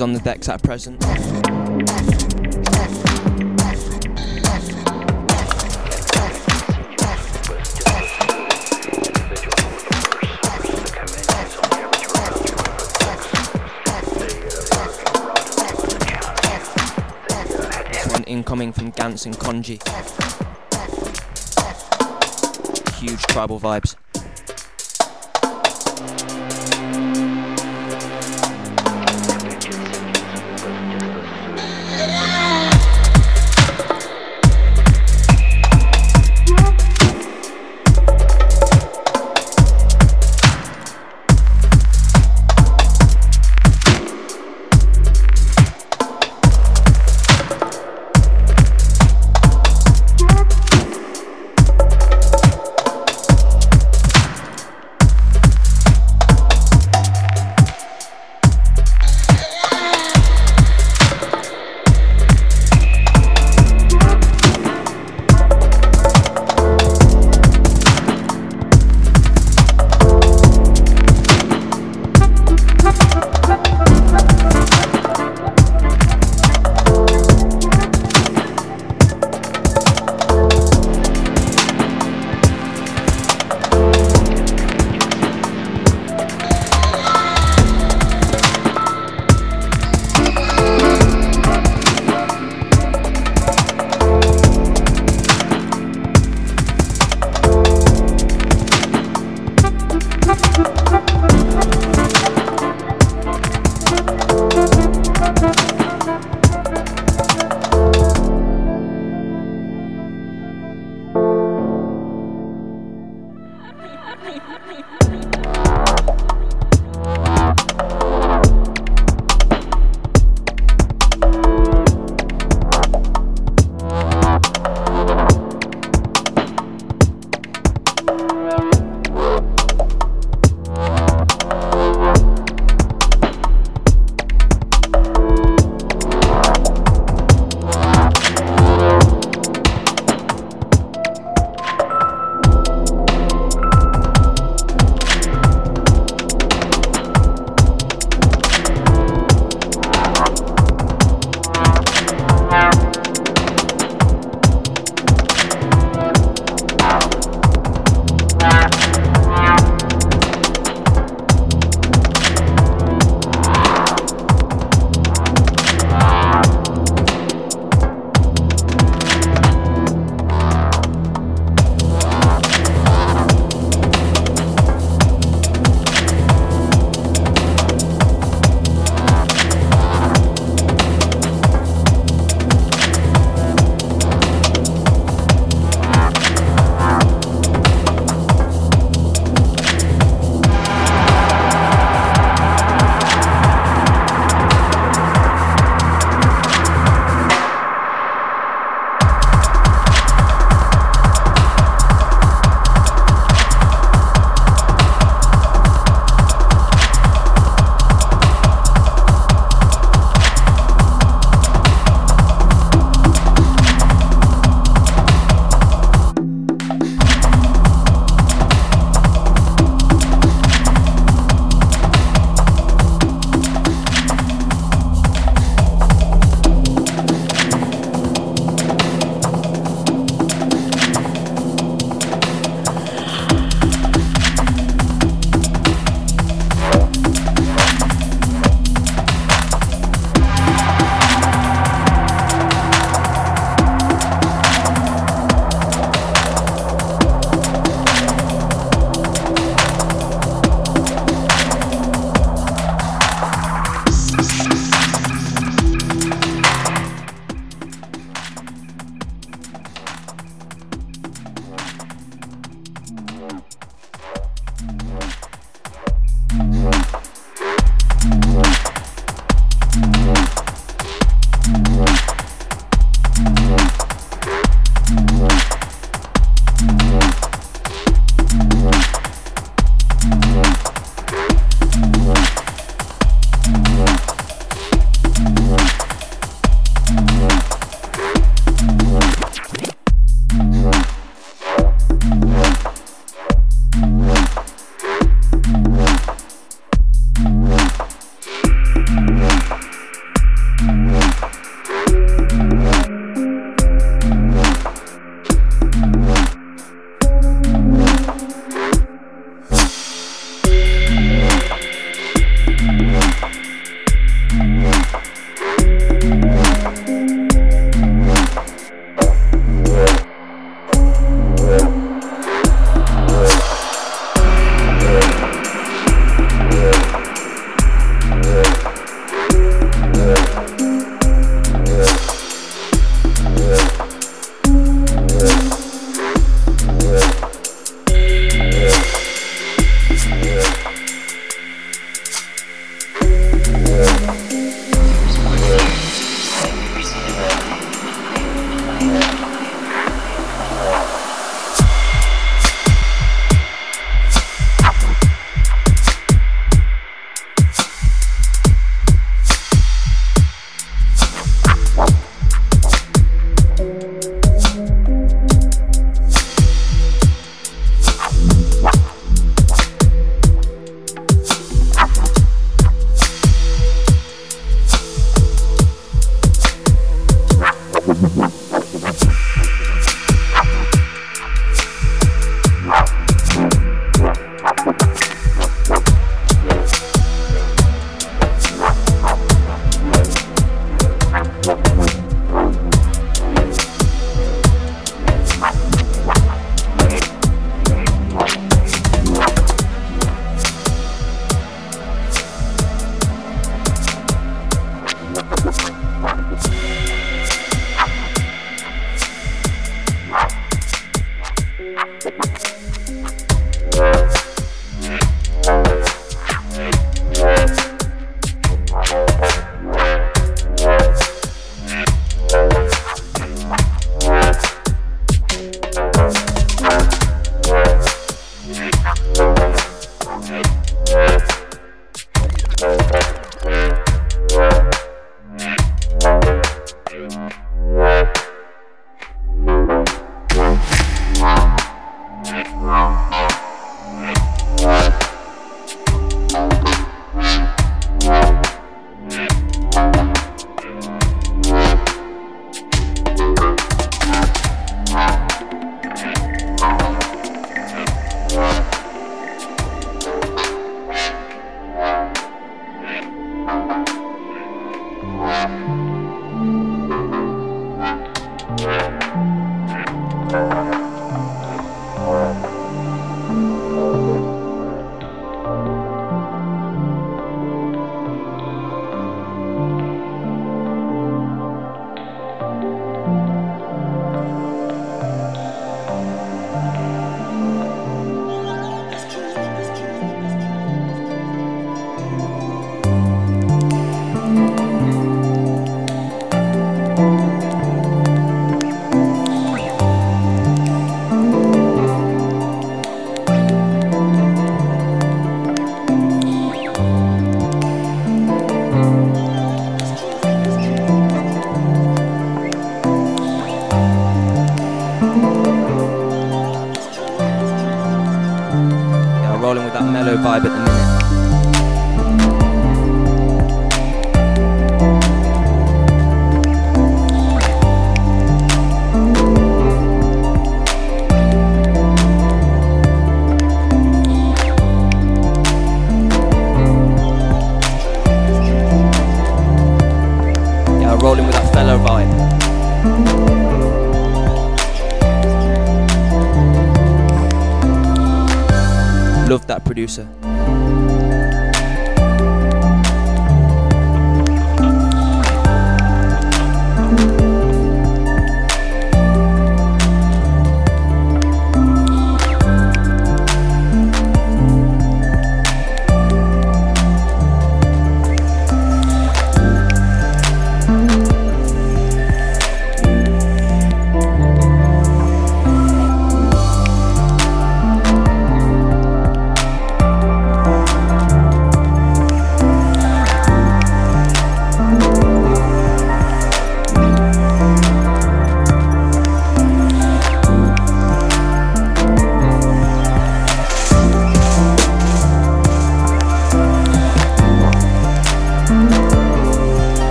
Tribals on the decks at present. One incoming from Gans and Konji. Huge tribal vibes.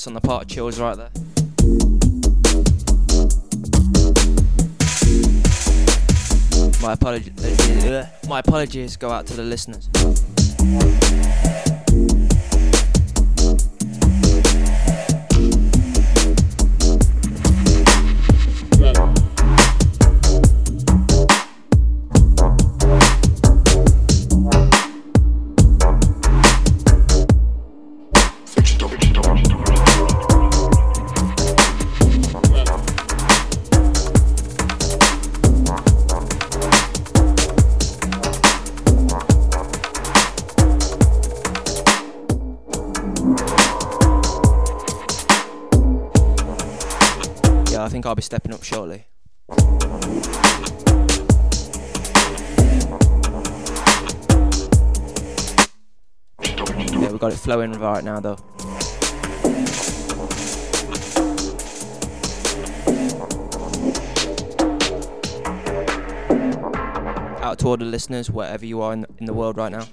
Sloppiness on the part of Chills right there. My apologies. Uh, My apologies go out to the listeners. Right now though. Out to all the listeners, wherever you are in, in the world right now.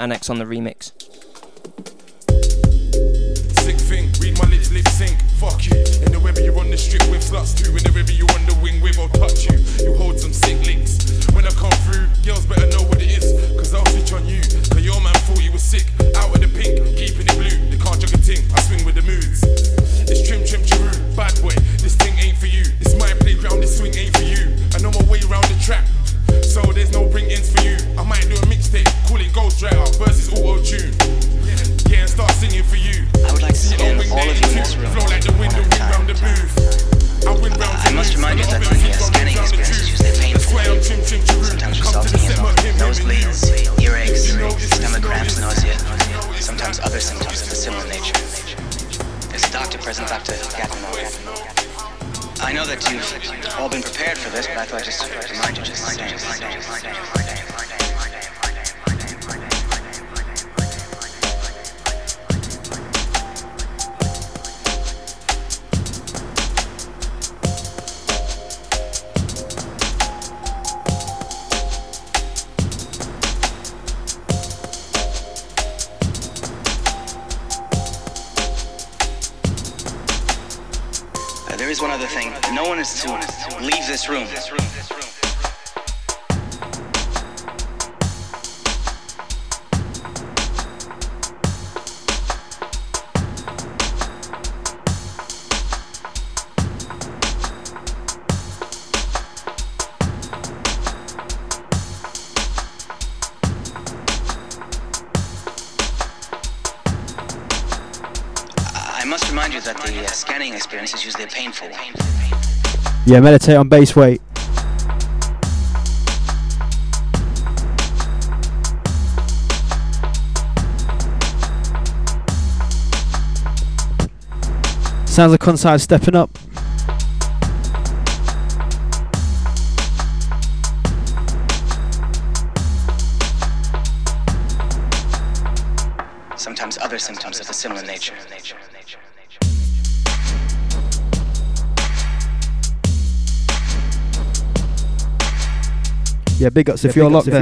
Annex on the remix. Yeah, meditate on bass weight. Sounds like Conside's stepping up. Yeah, big ups if you're locked in.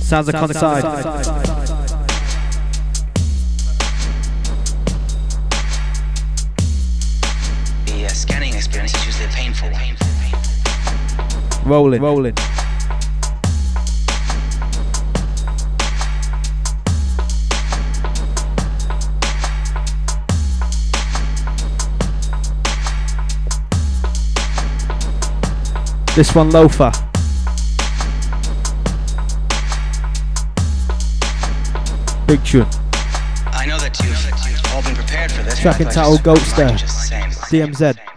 Sounds like Conside. The uh, scanning experience is usually painful. Rolling. Rolling. This one, Loefah. Big tune. I know that you've all been prepared for this. Track entitled Goat Stare. DMZ.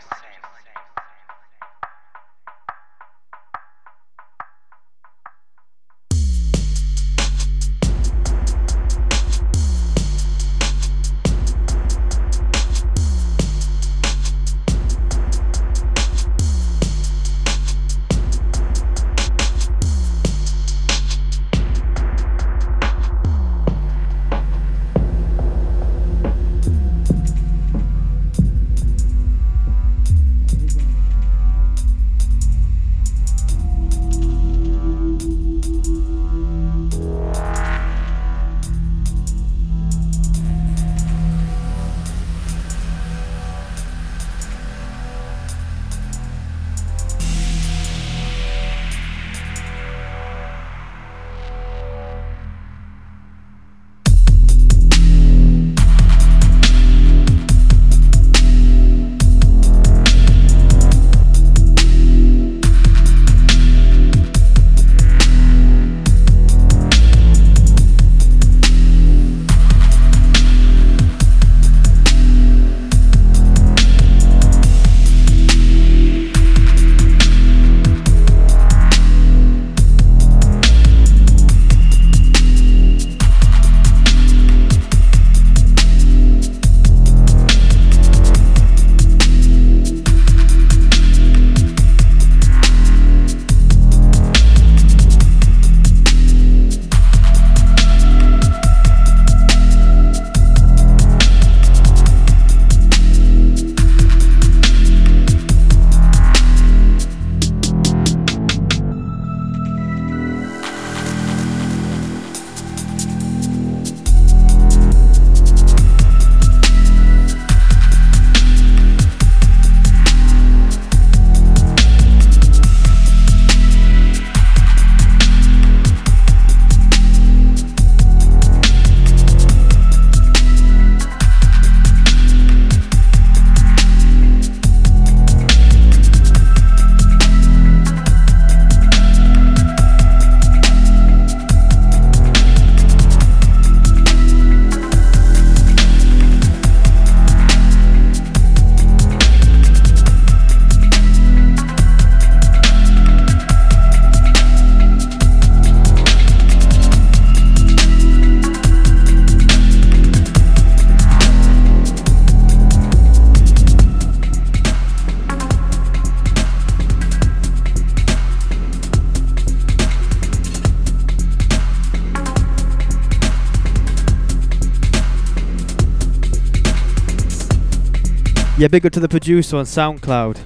Yeah, big up to the producer on SoundCloud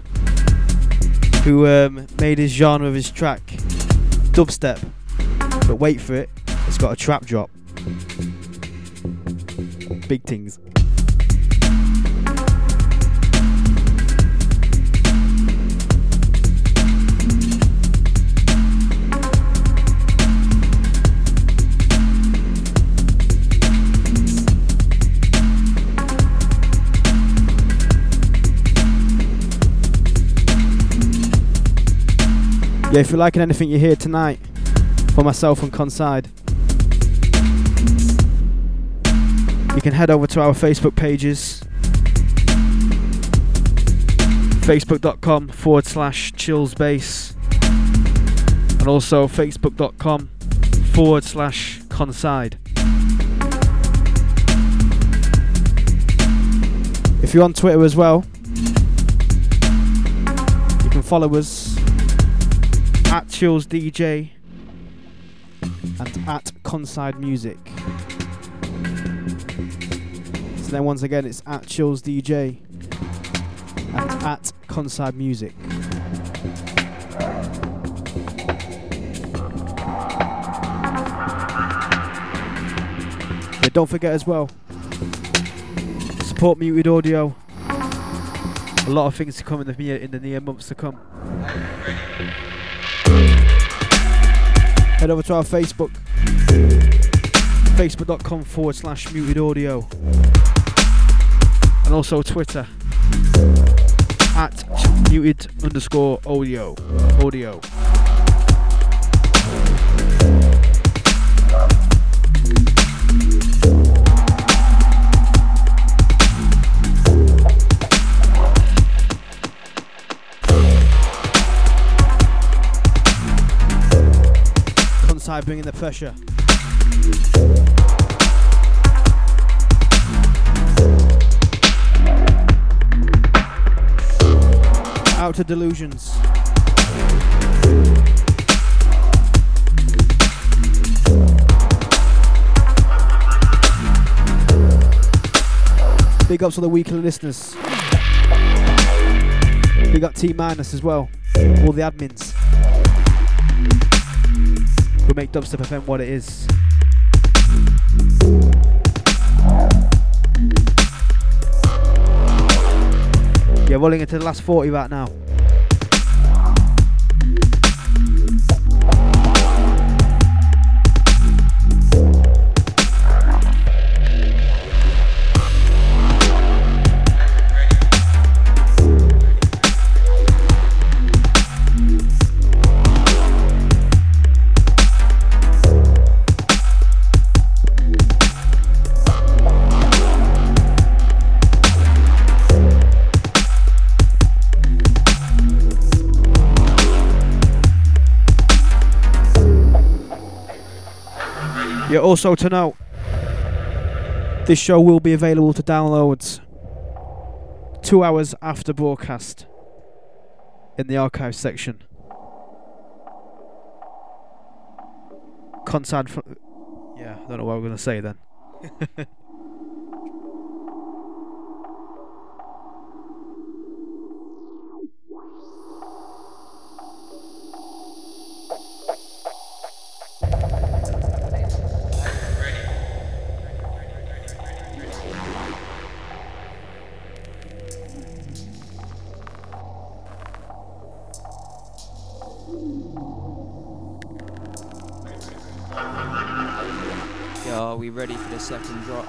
who um, made his genre of his track dubstep. But wait for it, it's got a trap drop. Big things. Yeah, if you're liking anything you hear tonight for myself and Conside, you can head over to our Facebook pages. Facebook.com forward slash chillsbase and also facebook.com forward slash conside. If you're on Twitter as well, you can follow us at Chills DJ and at Conside Music. So then once again it's at Chills DJ and at Conside Music. Yeah, don't forget as well. Support Muted Audio. A lot of things to come in the near, in the near months to come. Head over to our Facebook. Facebook.com forward slash muted audio. And also Twitter at muted underscore audio. Audio. Conside bringing the pressure. Out to delusions. Big ups to the weekly listeners. Big up T Minus as well. All the admins. Make Dubstep FM what it is. Yeah, rolling into the last 40 right now. Yeah, also to note, this show will be available to download two hours after broadcast in the archive section. Consad. Fr- yeah, I don't know what I'm going to say then. second drop?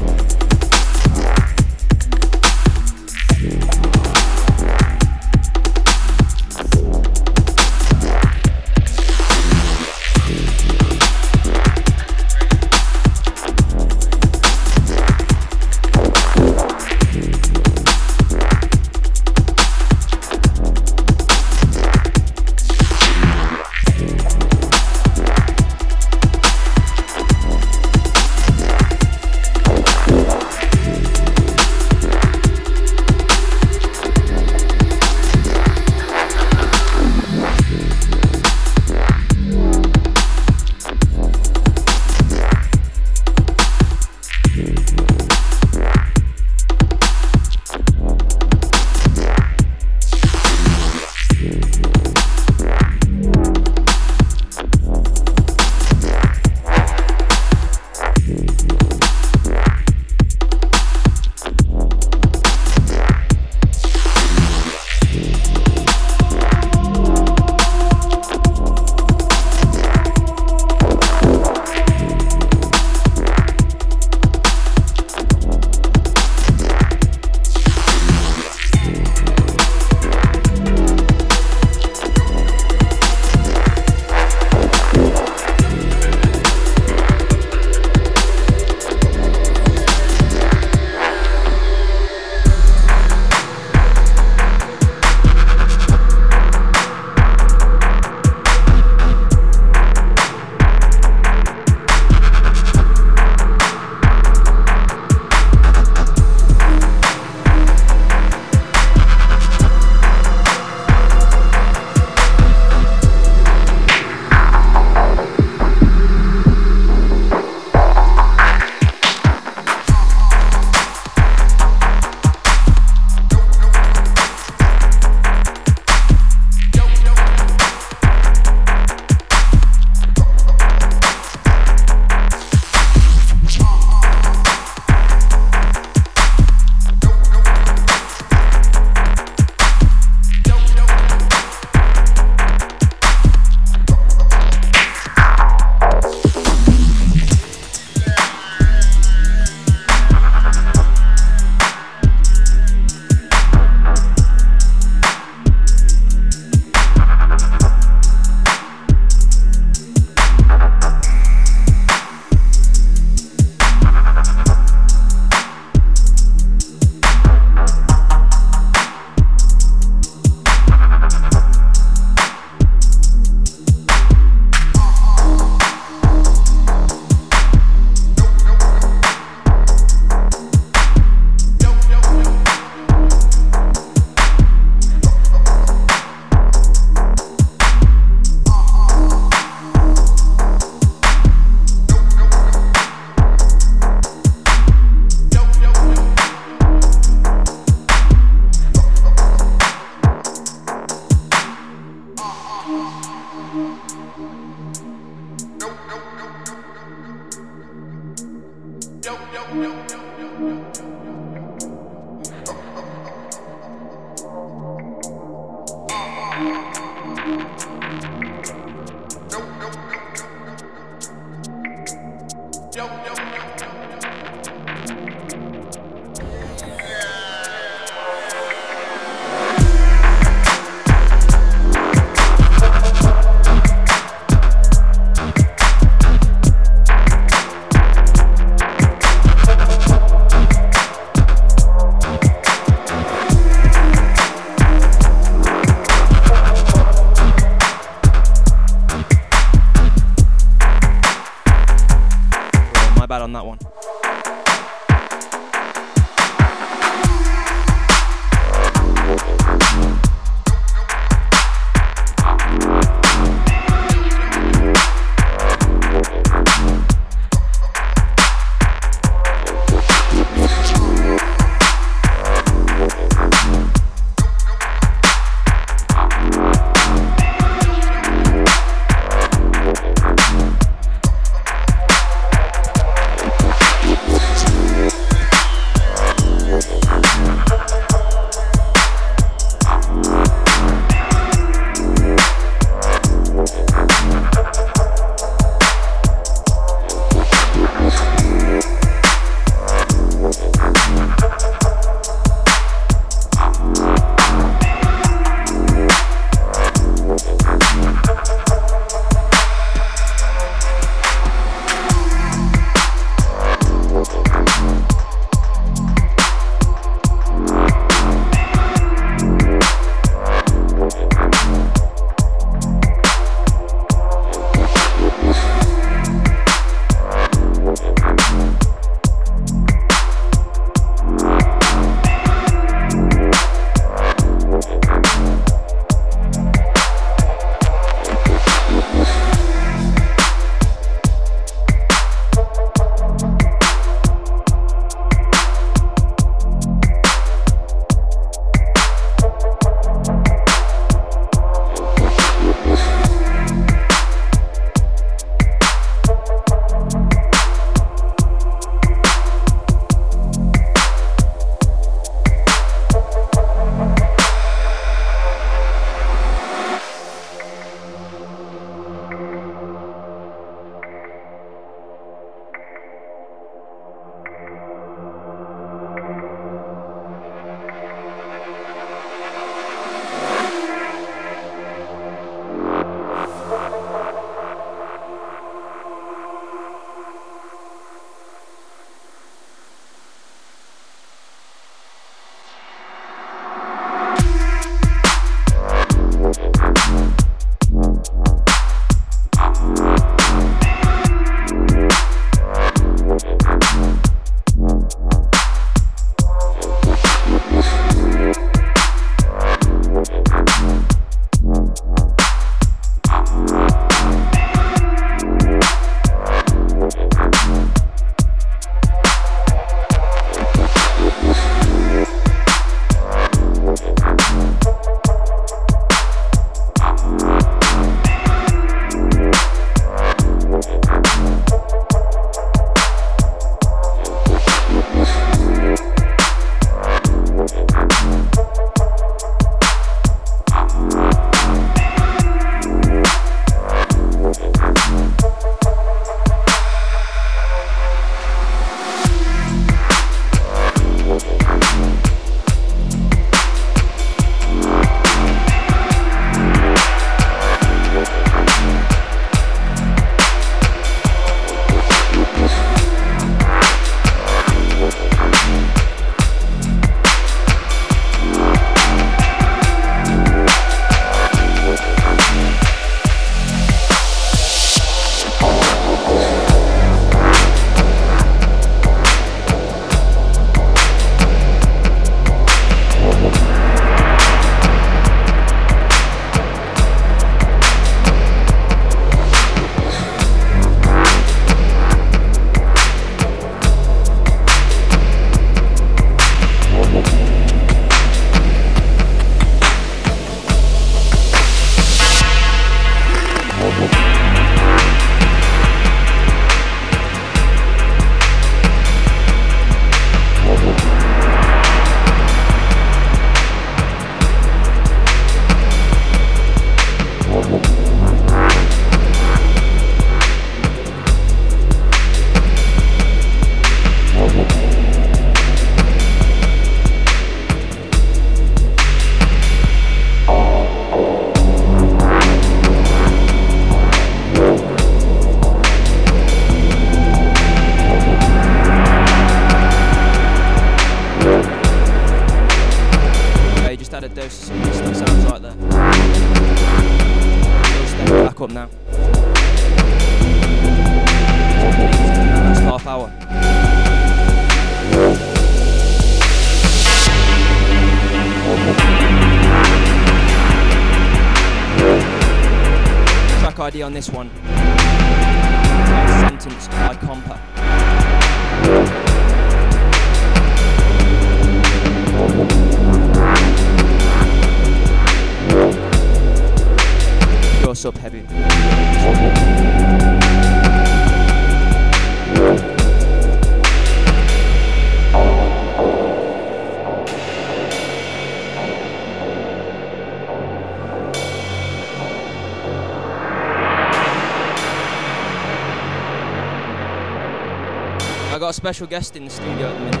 Special guest in the studio at the minute.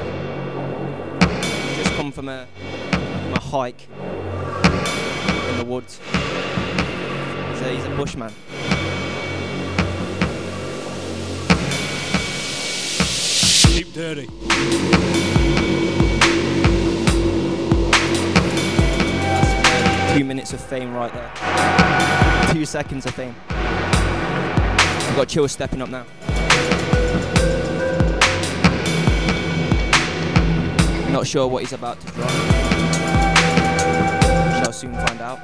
Just come from a, from a hike in the woods. He's a, he's a bushman. Keep dirty. Two minutes of fame right there. Two seconds of fame. I've got Chill stepping up now. Not sure what he's about to drop. Shall soon find out.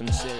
Some serious.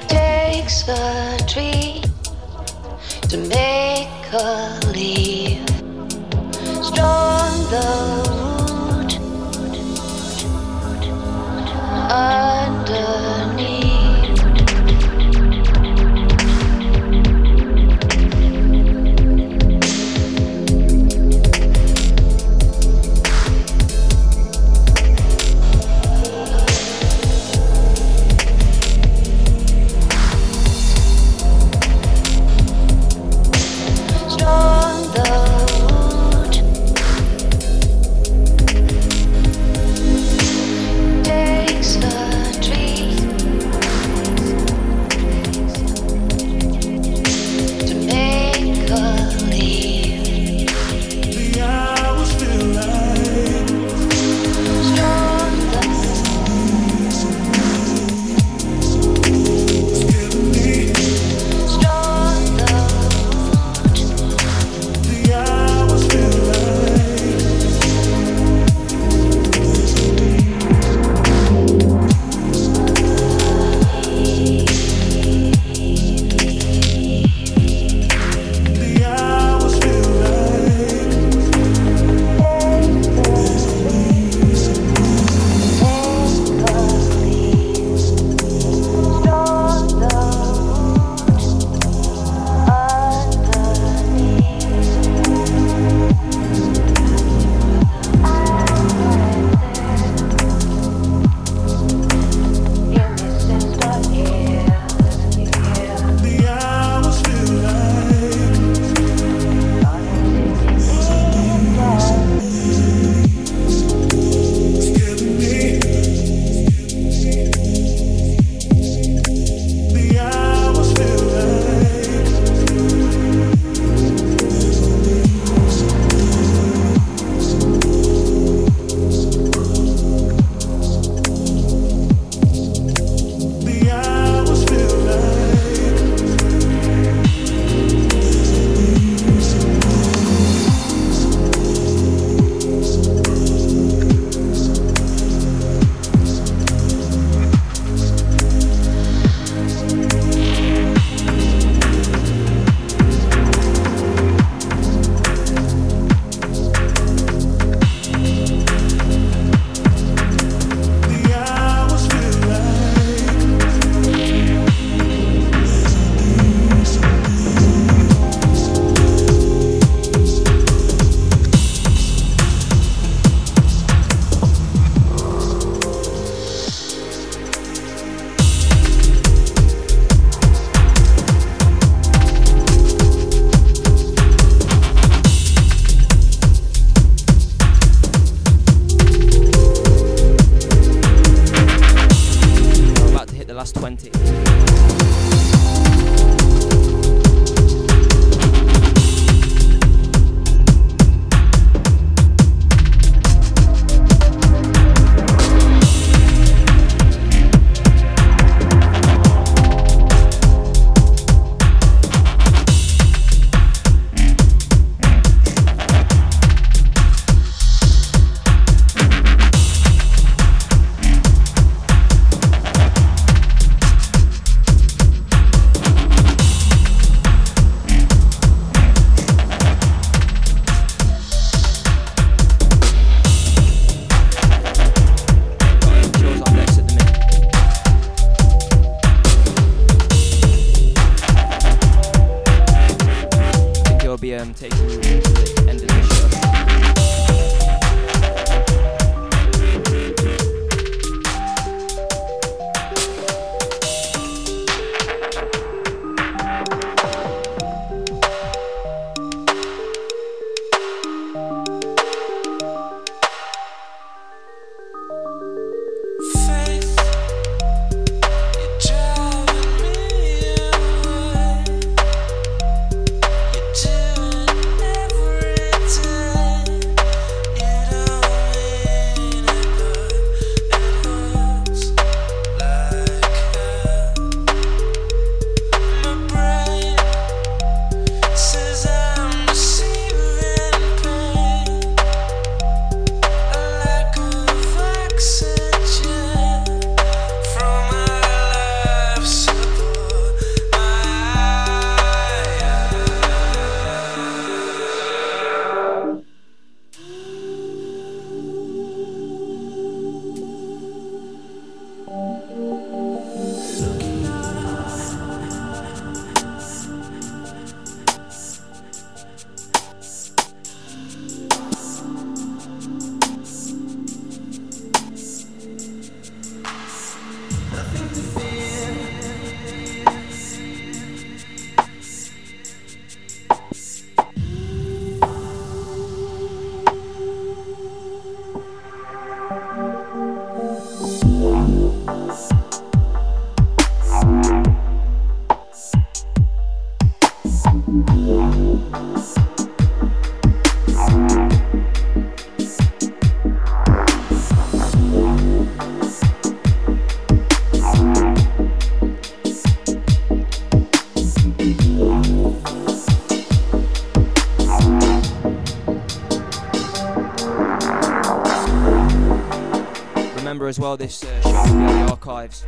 As well, this uh, show will be on the archives.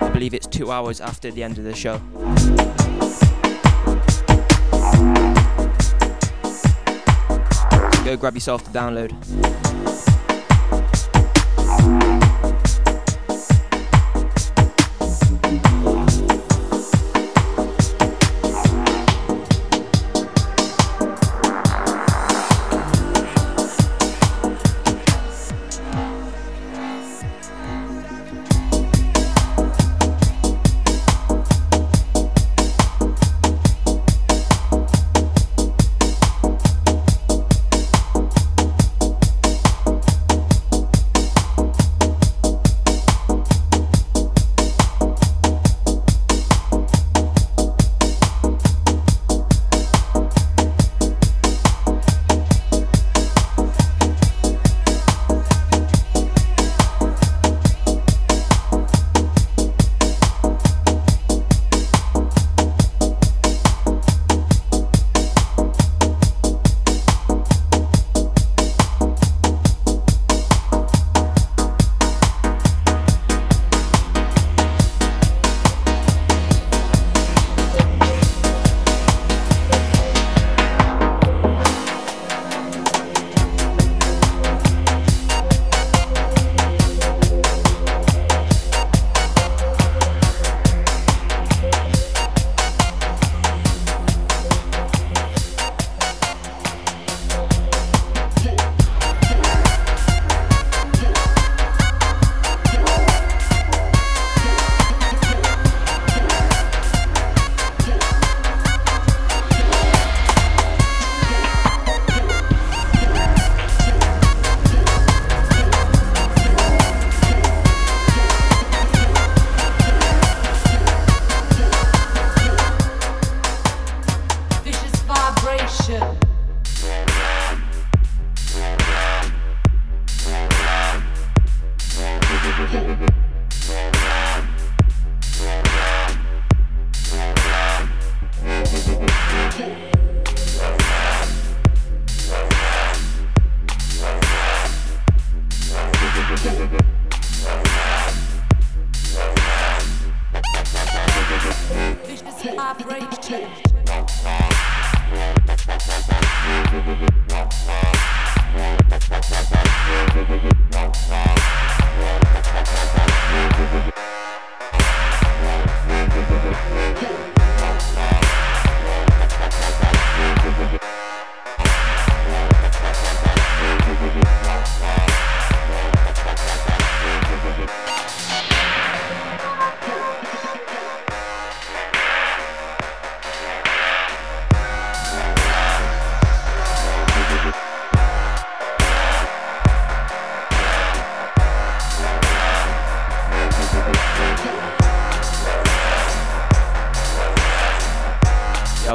I believe it's two hours after the end of the show. Go grab yourself the download.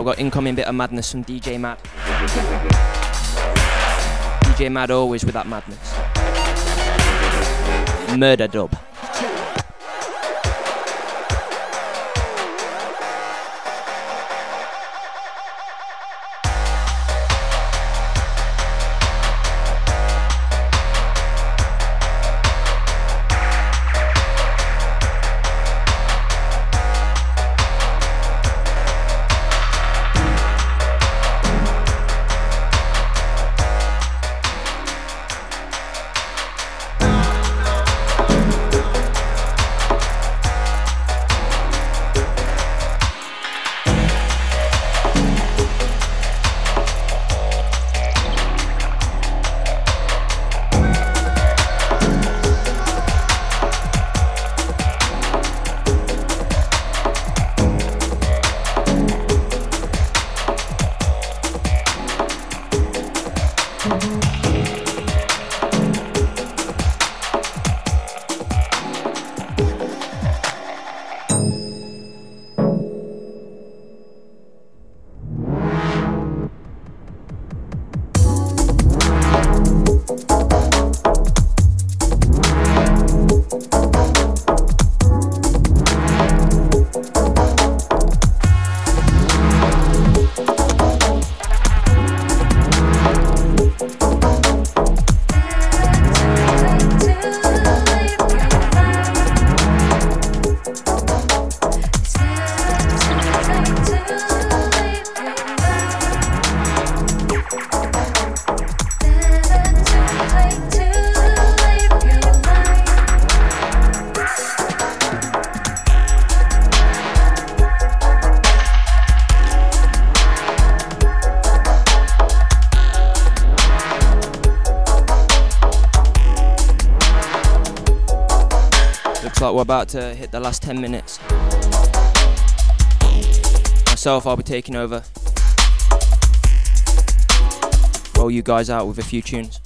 Got incoming bit of madness from DJ Mad. DJ Mad always with that madness. Murder dub. About to hit the last 10 minutes. Myself, I'll be taking over. Roll you guys out with a few tunes.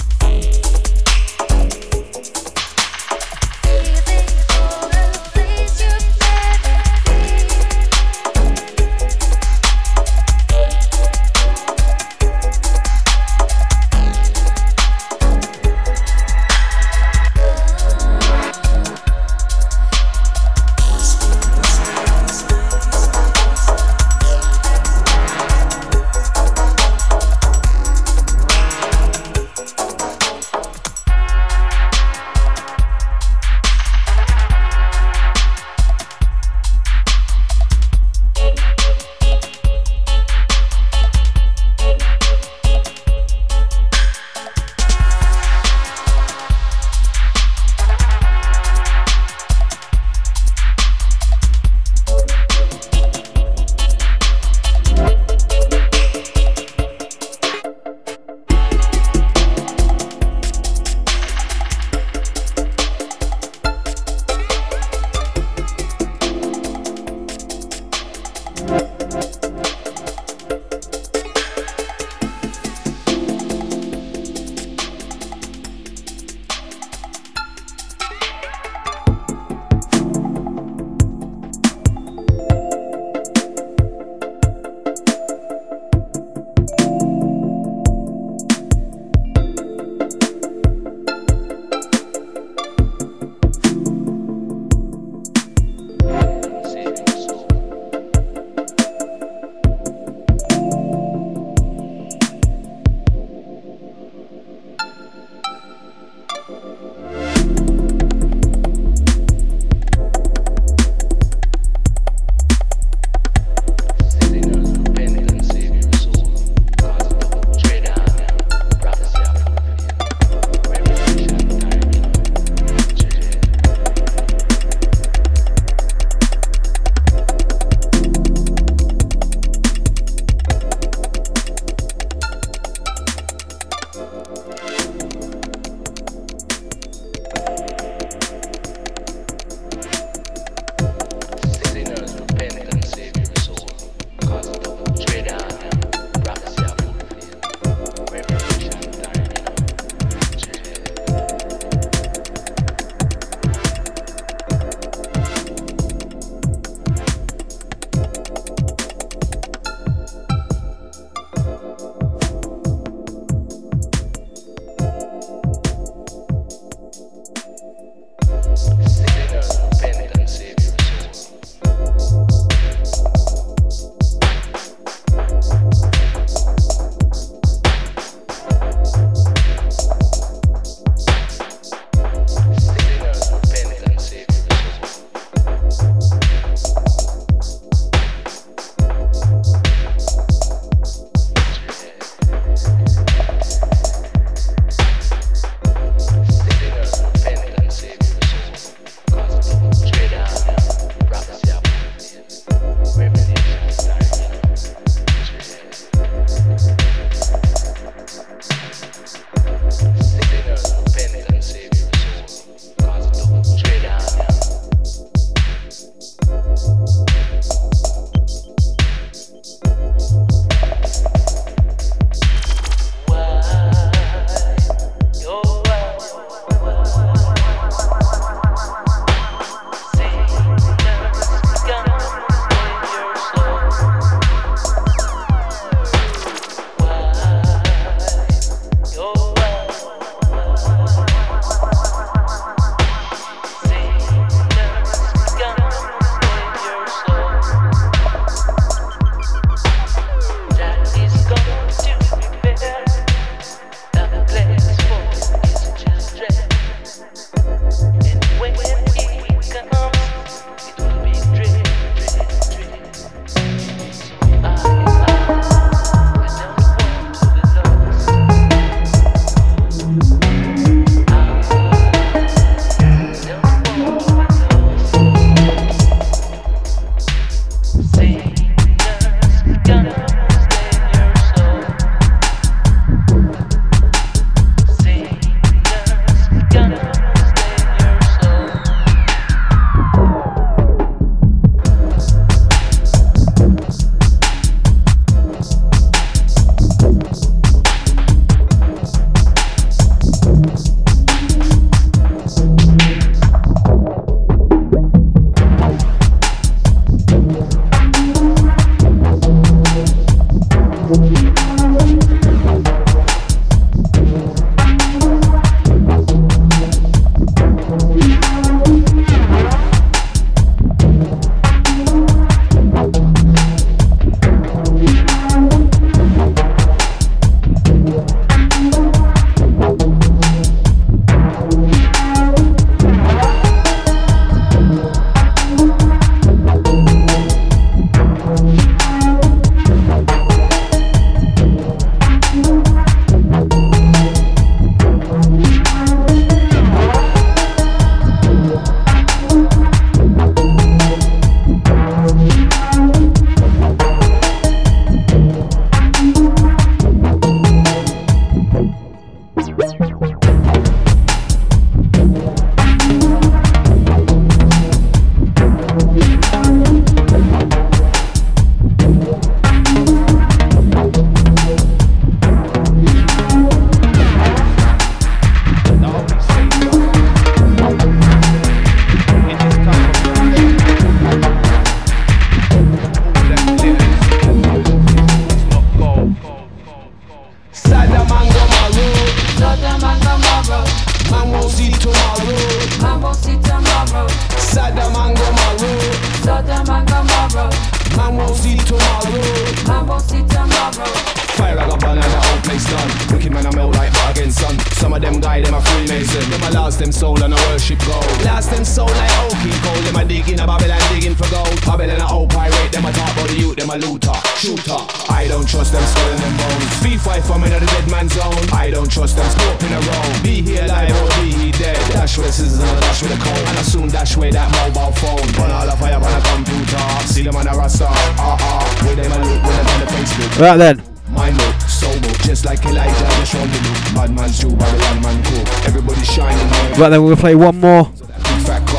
Right then. My look, so look, just like Elijah, just round the look. Bad man's Babylon man shining. Right then, gonna play one more.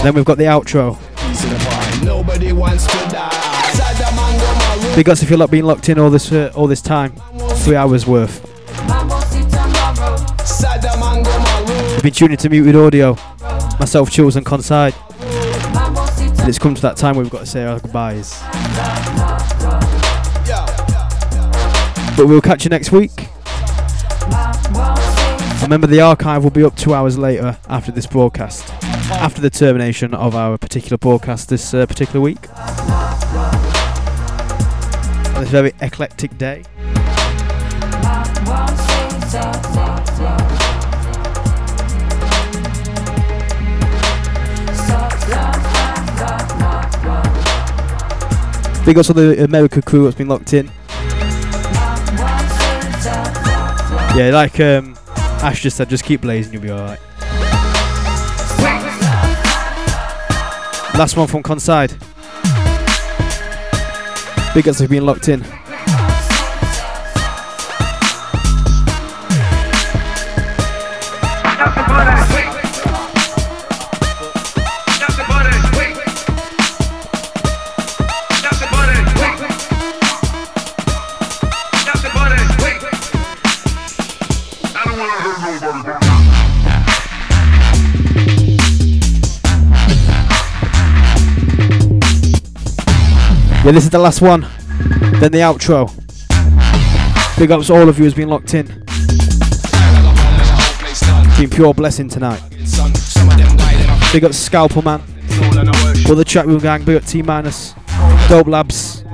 Then we've got the outro. Piece of the pie. Nobody wants to die. Sodom and Gomorrah. Big ups if you're not being locked in all this uh, all this time. Three hours worth. Man won't see tomorrow. Sodom and Gomorrah. You've been tuning to Muted Audio. Myself, Chills, and Conside. And it's come to that time where we've got to say our goodbyes. But we'll catch you next week. Remember, the archive will be up two hours later after this broadcast, after the termination of our particular broadcast this uh, particular week. On this very eclectic day. Big ups to the America crew that's been locked in. Yeah, like um, Ash just said, just keep blazing, you'll be alright. Last one from Conside. Big for being locked in. Yeah, this is the last one. Then the outro. Big ups to all of you who's been locked in. Been pure blessing tonight. Big up Scalper Man. Brother Chat Room Gang. Big up T Minus. Dope Labs.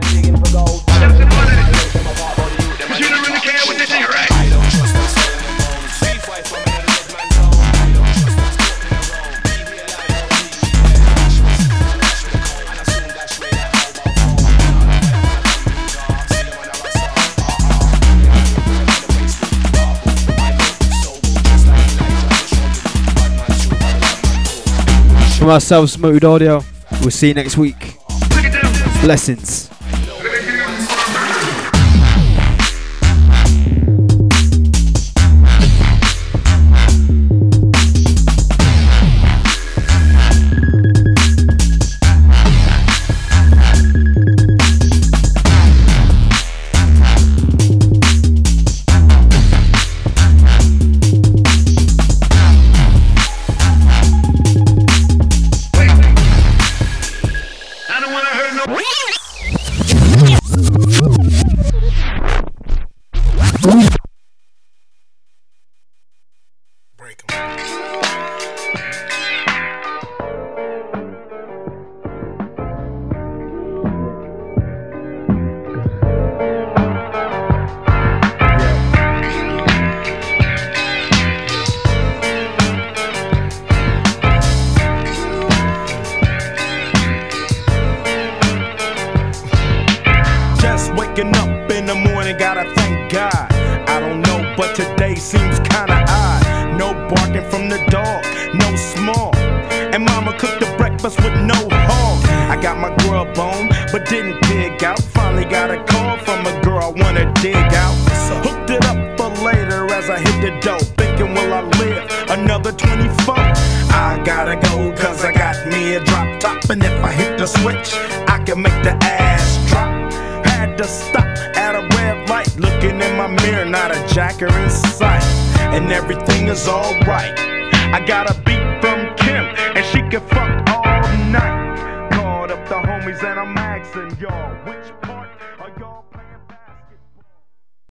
from ourselves, Muted Audio. We'll see you next week. Blessings.